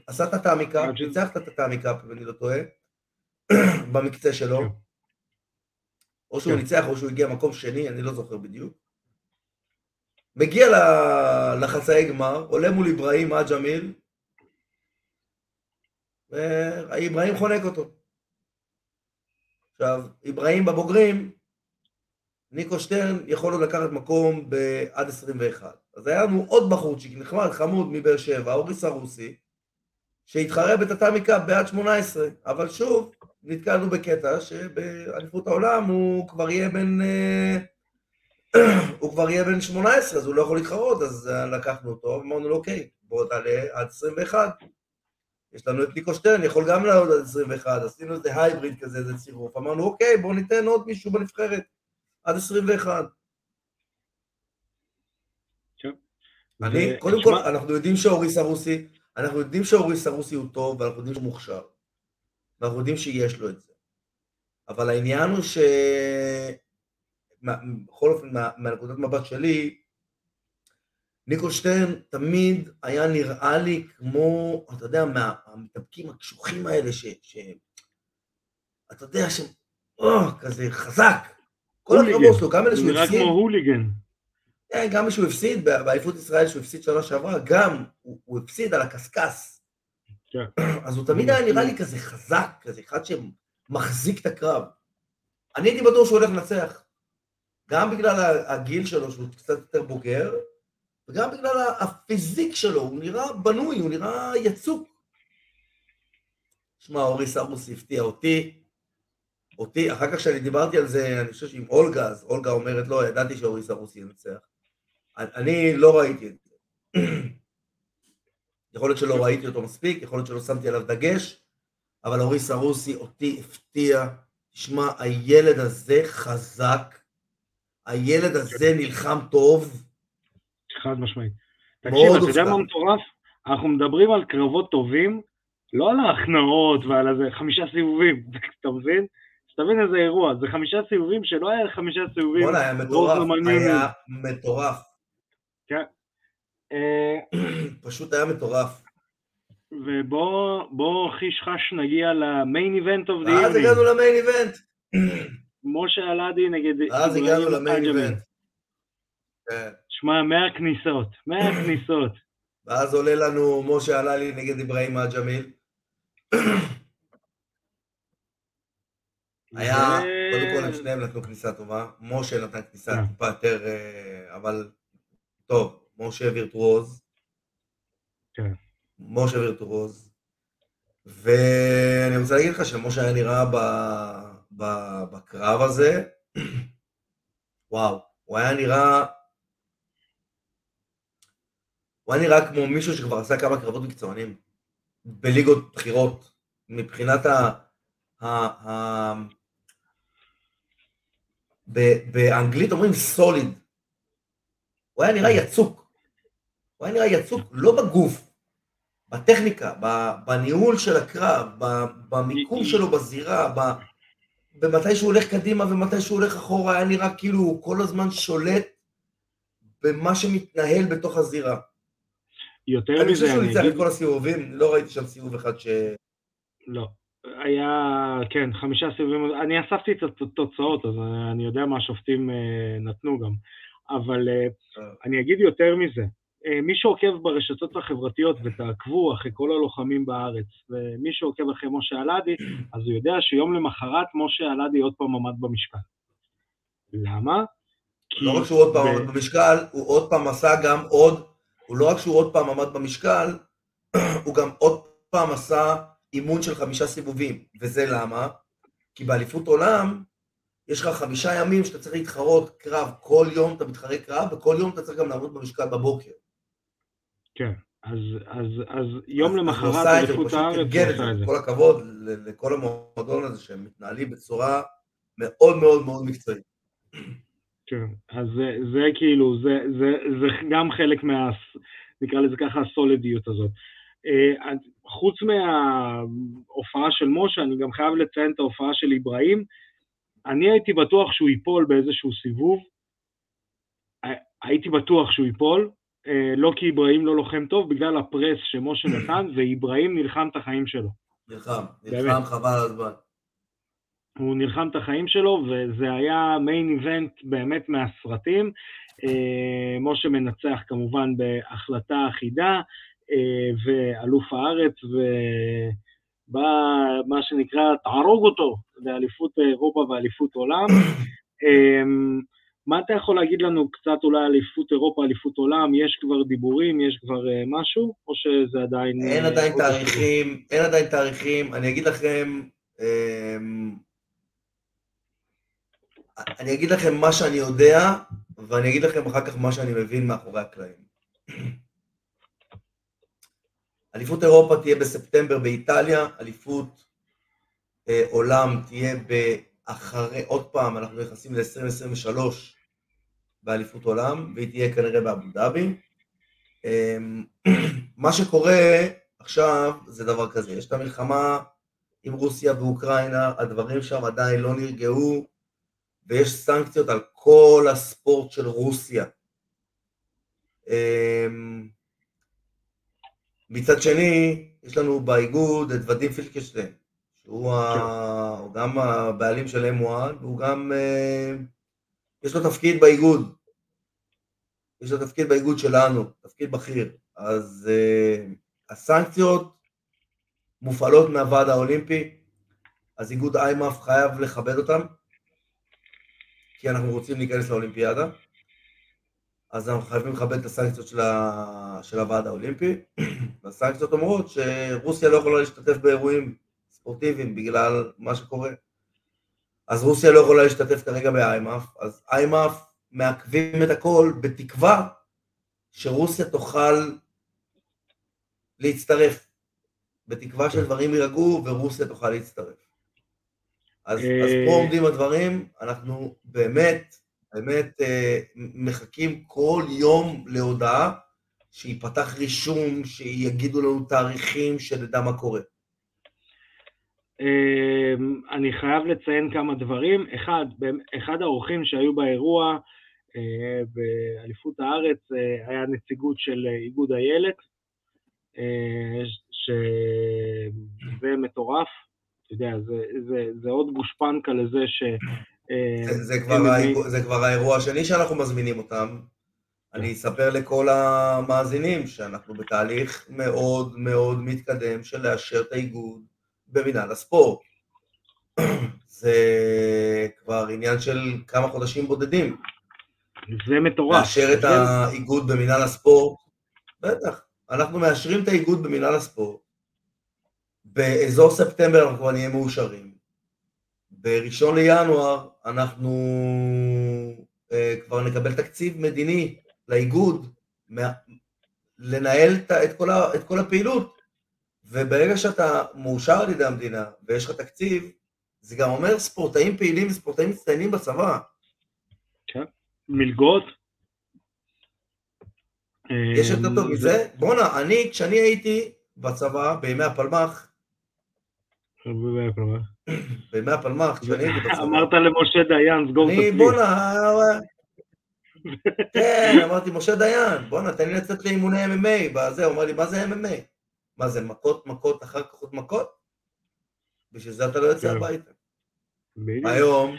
עשה את הטעמיקה, ניצח את הטעמיקה, אם אני לא טועה, במקצה שלו. כן. או שהוא כן. ניצח או שהוא הגיע מקום שני, אני לא זוכר בדיוק. מגיע לחצאי גמר, עולה מול אברהים עג'מיל, ואיברהים חונק אותו. עכשיו, אברהים בבוגרים, ניקו שטרן יכול עוד לקחת מקום בעד 21. אז היה לנו עוד בחורצ'יק נחמד, חמוד מבאר שבע, אוריס הרוסי, שהתחרה בטטמיקה בעד 18, אבל שוב, נתקלנו בקטע שבאליפות העולם הוא כבר יהיה בן... אה, הוא כבר יהיה בן 18, אז הוא לא יכול להתחרות, אז אה, לקחנו אותו, אמרנו לו, אוקיי, בוא תעלה עד 21. יש לנו את ניקו שטרן, יכול גם לעלות עד 21, עשינו איזה הייבריד כזה, איזה צירוף. אמרנו, אוקיי, בואו ניתן עוד מישהו בנבחרת, עד 21. אני, ו- קודם כל, אנחנו יודעים שאוריס הרוסי, אנחנו יודעים שאוריס הרוסי הוא טוב, ואנחנו יודעים שהוא מוכשר. ואנחנו יודעים שיש לו את זה. אבל העניין הוא ש... בכל אופן, מה- מהנקודת מבט שלי, ניקו שטרן תמיד היה נראה לי כמו, אתה יודע, מהמתאבקים הקשוחים האלה, ש... ש... אתה יודע, ש... או, כזה חזק. כל. הקרבות שלו, גם אלה הוא שהוא נראה הפסיד, כמו הוליגן. כן, גם מישהו הפסיד, באליפות ישראל שהוא הפסיד שנה שעברה, גם הוא, הוא הפסיד על הקשקש. כן. אז הוא תמיד היה נראה לי כזה חזק, כזה אחד שמחזיק את הקרב. אני הייתי בטוח שהוא הולך לנצח. גם בגלל הגיל שלו, שהוא קצת יותר בוגר, וגם בגלל הפיזיק שלו, הוא נראה בנוי, הוא נראה יצוק. שמע, אורי סמוס הפתיע אותי, אותי, אחר כך כשאני דיברתי על זה, אני חושב שעם אולגה, אז אולגה אומרת, לא, ידעתי שאורי סמוס ינצח. אני לא ראיתי את זה. יכול להיות שלא ראיתי אותו מספיק, יכול להיות שלא שמתי עליו דגש, אבל אורי סרוסי אותי הפתיע. תשמע, הילד הזה חזק, הילד הזה נלחם טוב, חד משמעית. תקשיב, אתה יודע. מה מטורף? אנחנו מדברים על קרבות טובים, לא על ההכנעות ועל איזה חמישה סיבובים, אתה מבין? שתבין איזה אירוע, זה חמישה סיבובים שלא היה חמישה סיבובים. בואנה, היה מטורף. היה מטורף, אה, פשוט היה מטורף. ובוא בוא חיש חש נגיע למיין איבנט אוף דה ואז הגענו למיין איבנט, משה אלעדי נגד אז הגענו למיין. איבנט. כן. שמע, 100 כניסות, 100 כניסות. ואז עולה לנו משה עללי נגד אברהים עג'מיל. היה, קודם כל הם שניהם נתנו כניסה טובה, משה נתן כניסה כן. טיפה יותר, אה, אבל טוב, משה וירטואוז. כן. משה וירטואוז. ואני רוצה להגיד לך שמשה היה נראה ב, ב, בקרב הזה, וואו, הוא היה נראה, הוא היה נראה כמו מישהו שכבר עשה כמה קרבות מקצוענים, בליגות בכירות. מבחינת ה... ה, ה ב, באנגלית אומרים סוליד. הוא היה נראה יצוק. הוא היה נראה יצוק לא בגוף, בטכניקה, בניהול של הקרב, במיקום שלו בזירה, במתי שהוא הולך קדימה ומתי שהוא הולך אחורה, היה נראה כאילו הוא כל הזמן שולט במה שמתנהל בתוך הזירה. יותר מזה, אני חושב שהוא ניצח את כל הסיבובים, לא ראיתי שם סיבוב אחד ש... לא. היה, כן, חמישה סיבובים, אני אספתי את התוצאות, אז אני יודע מה השופטים אה, נתנו גם, אבל אה, אני אגיד יותר מזה, אה, מי שעוקב ברשתות החברתיות ותעקבו אחרי כל הלוחמים בארץ, ומי שעוקב אחרי משה אלעדי, אז הוא יודע שיום למחרת משה אלעדי עוד פעם עמד במשקל. למה? לא רק שהוא עוד פעם עמד במשקל, הוא עוד פעם עשה גם עוד, הוא לא רק שהוא עוד פעם עמד במשקל, הוא גם עוד פעם עשה אימון של חמישה סיבובים, וזה למה? כי באליפות עולם יש לך חמישה ימים שאתה צריך להתחרות קרב, כל יום אתה מתחרה קרב, וכל יום אתה צריך גם לעמוד במשקל בבוקר. כן, אז, אז, אז יום אז למחרת אליפות הארץ. כל הכבוד לכל המועדון הזה שהם מתנהלים בצורה מאוד מאוד מאוד מקצועית. כן, אז זה, זה כאילו, זה, זה, זה גם חלק מה... נקרא לזה ככה הסולידיות הזאת. אה, חוץ מההופעה של משה, אני גם חייב לציין את ההופעה של אברהים. אני הייתי בטוח שהוא ייפול באיזשהו סיבוב, הייתי בטוח שהוא ייפול, אה, לא כי אברהים לא לוחם טוב, בגלל הפרס שמשה נתן, ואברהים נלחם את החיים שלו. נלחם, נלחם חבל על הזמן. הוא נלחם את החיים שלו, וזה היה מיין איבנט באמת מהסרטים. אה, משה מנצח כמובן בהחלטה אחידה, אה, ואלוף הארץ, ובא מה שנקרא, תהרוג אותו, באליפות אירופה ואליפות עולם. מה אתה יכול להגיד לנו קצת אולי אליפות אירופה, אליפות עולם? יש כבר דיבורים, יש כבר אה, משהו, או שזה עדיין... אין עדיין תאריכים, אין עדיין תאריכים. אני אגיד לכם, אמ, אני אגיד לכם מה שאני יודע, ואני אגיד לכם אחר כך מה שאני מבין מאחורי הקלעים. אליפות אירופה תהיה בספטמבר באיטליה, אליפות אה, עולם תהיה באחרי, עוד פעם, אנחנו נכנסים ל-2023 באליפות עולם, והיא תהיה כנראה באבו דאבי. אה, מה שקורה עכשיו זה דבר כזה, יש את המלחמה עם רוסיה ואוקראינה, הדברים שם עדיין לא נרגעו, ויש סנקציות על כל הספורט של רוסיה. אה, מצד שני, יש לנו באיגוד את ודים פילקשטיין, שהוא כן. ה... גם הבעלים של M1, והוא גם, אה, יש לו תפקיד באיגוד. יש לו תפקיד באיגוד שלנו, תפקיד בכיר. אז uh, הסנקציות מופעלות מהוועד האולימפי, אז איגוד איימאף חייב לכבד אותם, כי אנחנו רוצים להיכנס לאולימפיאדה. אז אנחנו חייבים לכבד את הסנקציות של, ה... של הוועד האולימפי, והסנקציות אומרות שרוסיה לא יכולה להשתתף באירועים ספורטיביים בגלל מה שקורה. אז רוסיה לא יכולה להשתתף כרגע באיימאף, אז איימאף מעכבים את הכל בתקווה שרוסיה תוכל להצטרף, בתקווה שדברים יירגעו ורוסיה תוכל להצטרף. אז, אז פה אה, עומדים הדברים, אנחנו באמת באמת אה, מחכים כל יום להודעה שייפתח רישום, שיגידו לנו תאריכים, שנדע מה קורה. אמ, אני חייב לציין כמה דברים. אחד, אחד האורחים שהיו באירוע אה, באליפות הארץ אה, היה נציגות של איגוד איילת, שזה מטורף. אתה יודע, זה, זה, זה עוד גושפנקה לזה ש... אה, זה, כבר האירוע, זה כבר האירוע השני שאנחנו מזמינים אותם. אני אספר לכל המאזינים שאנחנו בתהליך מאוד מאוד מתקדם של לאשר את האיגוד במינהל הספורט. זה כבר עניין של כמה חודשים בודדים. זה מטורף. לאשר את האיגוד במינהל הספורט, בטח. אנחנו מאשרים את האיגוד במינהל הספורט. באזור ספטמבר אנחנו כבר נהיה מאושרים. בראשון לינואר אנחנו uh, כבר נקבל תקציב מדיני לאיגוד, מה, לנהל את, את, כל ה, את כל הפעילות, וברגע שאתה מאושר על ידי המדינה ויש לך תקציב, זה גם אומר ספורטאים פעילים וספורטאים מצטיינים בצבא. כן, מלגות. יש יותר טוב אה, מזה? בואנה, אני, כשאני הייתי בצבא, בימי הפלמ"ח, בימי הפלמ"ח, כשאני הייתי בצבא, אמרת למשה דיין, סגור את אני, הצליל. בואנה, כן, אמרתי, משה דיין, בואנה, תן לי לצאת לאימוני MMA, בזה, הוא אמר לי, מה זה MMA? מה זה, מכות, מכות, אחר כך עוד מכות? בשביל זה אתה לא יוצא כן. הביתה. היום,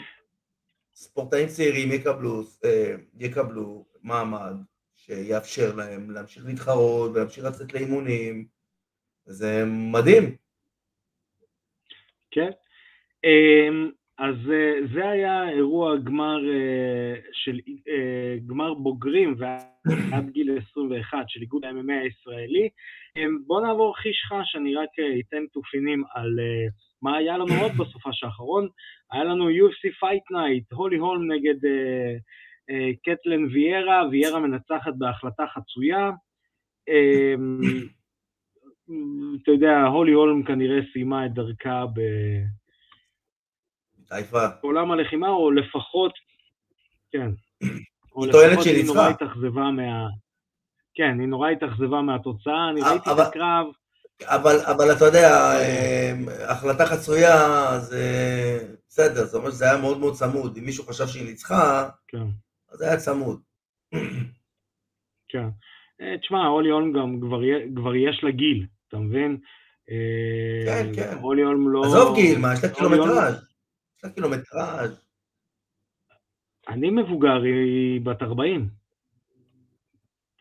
ספורטאים צעירים יקבלו, אה, יקבלו מעמד שיאפשר להם להמשיך להתחרות ולהמשיך לצאת לאימונים, זה מדהים. כן. אמ, אז אה, זה היה אירוע גמר אה, של אה, גמר בוגרים ועד גיל 21 של איגוד ה-MMA הישראלי. אמ, בואו נעבור חיש חש, אני רק אה, אתן תופינים על אה, מה היה לנו עוד בסופש האחרון. היה לנו UFC Fight Night, הולי הולם נגד קטלן ויארה, ויארה מנצחת בהחלטה חצויה. אמ, אתה יודע, הולי הולם כנראה סיימה את דרכה ב- חיפה. בעולם הלחימה, או לפחות, כן. או לפחות היא נורא. התאכזבה מה... כן, היא נורא התאכזבה מהתוצאה, אני אבל- ראיתי את הקרב, אבל, אבל אתה יודע, אה, החלטה חצויה זה בסדר, זאת אומרת שזה היה מאוד מאוד צמוד. אם מישהו חשב שהיא ניצחה, כן, אז זה היה צמוד. כן. אה, תשמע, הולי הולם גם כבר, כבר יש לה גיל, אתה מבין? אה, כן, כן. הולי הולם לא... עזוב גיל, מה, יש לה קילומטראז'. יש לה קילומטראז'. אני מבוגר, היא בת 40.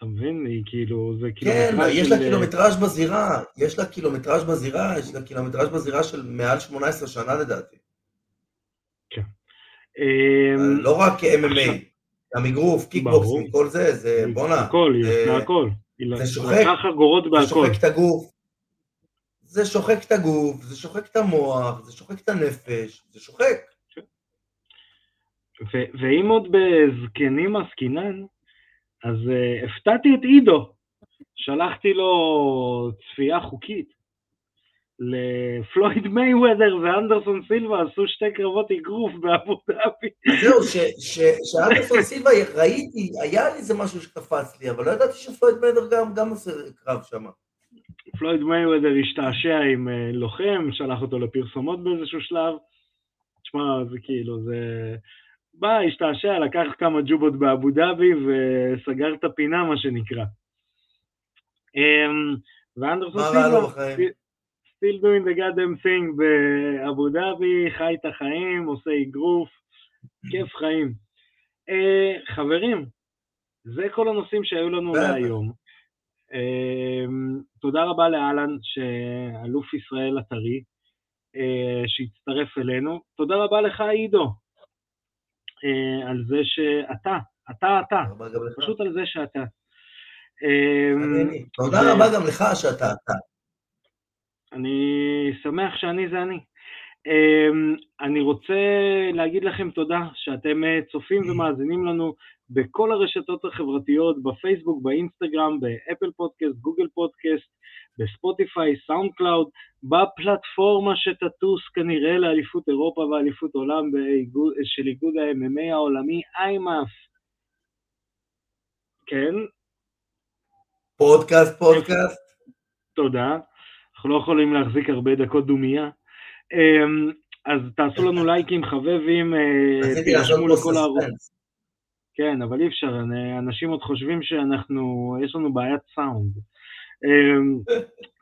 אתה מבין? היא כאילו, זה כן, קילומטראז' יש לה של- קילומטראז' בזירה, יש לה קילומטראז' בזירה, יש לה קילומטראז' בזירה של מעל 18 שנה לדעתי. אה, לא רק MMA, גם אגרוף, קיקבוקסינג, כל זה, זה בואנה, הכל, היא זה- עשתה הכל. זה שוחק. זה. שוחק את הגוף. זה שוחק את הגוף, זה שוחק את המוח, זה שוחק את הנפש, זה שוחק. ואם עוד בזקנים עסקינן, אז uh, הפתעתי את עידו, שלחתי לו צפייה חוקית. לפלויד מייוודר ואנדרסון סילבה עשו שתי קרבות אגרוף באבו דאבי. זהו, שאנדרסון סילבה, ראיתי, היה לי איזה משהו שקפץ לי, אבל לא ידעתי שפלויד מדר גם, גם עושה קרב שם. פלויד מייוודר השתעשע עם uh, לוחם, שלח אותו לפרסומות באיזשהו שלב. תשמע, זה כאילו, זה... בא, השתעשע, לקח כמה ג'ובות באבו דאבי וסגר את הפינה, מה שנקרא. Um, ואנדרסון סילבה, still doing the goddamn thing באבו דאבי, חי את החיים, עושה אגרוף, כיף חיים. Uh, חברים, זה כל הנושאים שהיו לנו. להיום. Uh, תודה רבה לאלן, שאלוף ישראל הטרי, uh, שהצטרף אלינו. תודה רבה לך, עידו, uh, על זה שאתה, אתה אתה. פשוט על זה שאתה. מעניינים. תודה רבה גם לך שאתה אתה. אני שמח שאני זה אני. אמ, אני רוצה להגיד לכם תודה שאתם אה, צופים ומאזינים לנו בכל הרשתות החברתיות, בפייסבוק, באינסטגרם, באפל פודקאסט, גוגל פודקאסט, בספוטיפיי, סאונד קלאוד, בפלטפורמה שתטוס כנראה לאליפות אירופה ואליפות עולם באיגוד, של איגוד ה-MMA העולמי, IMMAF. כן, פודקאסט, פודקאסט. תודה. אנחנו לא יכולים להחזיק הרבה דקות דומייה. אמ, אז תעשו לנו לייקים, חבבים, אה, תירשמו לכל הערוץ. כן, אבל אי אפשר, אנשים עוד חושבים שאנחנו, יש לנו בעיית סאונד. אמ,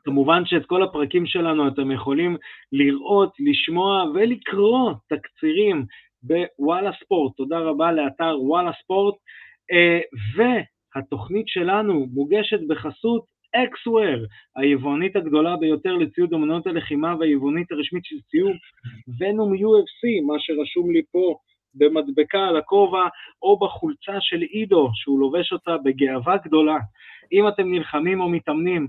כמובן שאת כל הפרקים שלנו אתם יכולים לראות, לשמוע ולקרוא תקצירים בוואלה ספורט. תודה רבה לאתר וואלה ספורט. אה, והתוכנית שלנו מוגשת בחסות אקסוור, היבואנית הגדולה ביותר לציוד אמנות הלחימה והיבואנית הרשמית של ציוד ונום UFC, מה שרשום לי פה במדבקה על הכובע, או בחולצה של עידו, שהוא לובש אותה בגאווה גדולה. אם אתם נלחמים או מתאמנים,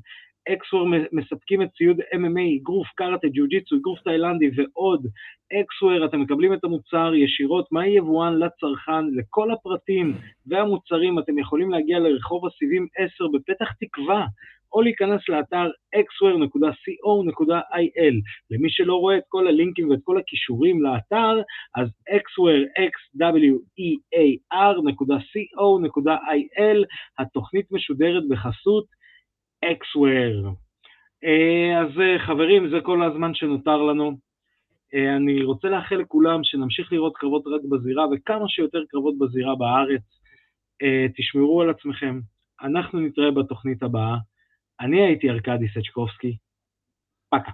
אקסוור מספקים את ציוד MMA, אגרוף, קראטה, ג'ו-ג'יצו, אגרוף תאילנדי ועוד. אקסוור, אתם מקבלים את המוצר ישירות מהיבואן לצרכן, לכל הפרטים והמוצרים, אתם יכולים להגיע לרחוב הסיבים 10 בפתח תקווה, או להיכנס לאתר xware.co.il. למי שלא רואה את כל הלינקים ואת כל הכישורים לאתר, אז xware, xwear.co.il, התוכנית משודרת בחסות xware. אה, אז אה, חברים, זה כל הזמן שנותר לנו. אה, אני רוצה לאחל לכולם שנמשיך לראות קרבות רק בזירה וכמה שיותר קרבות בזירה בארץ. תשמרו על עצמכם, אנחנו נתראה בתוכנית הבאה. אני הייתי ארכדי סצ'קובסקי, פקה.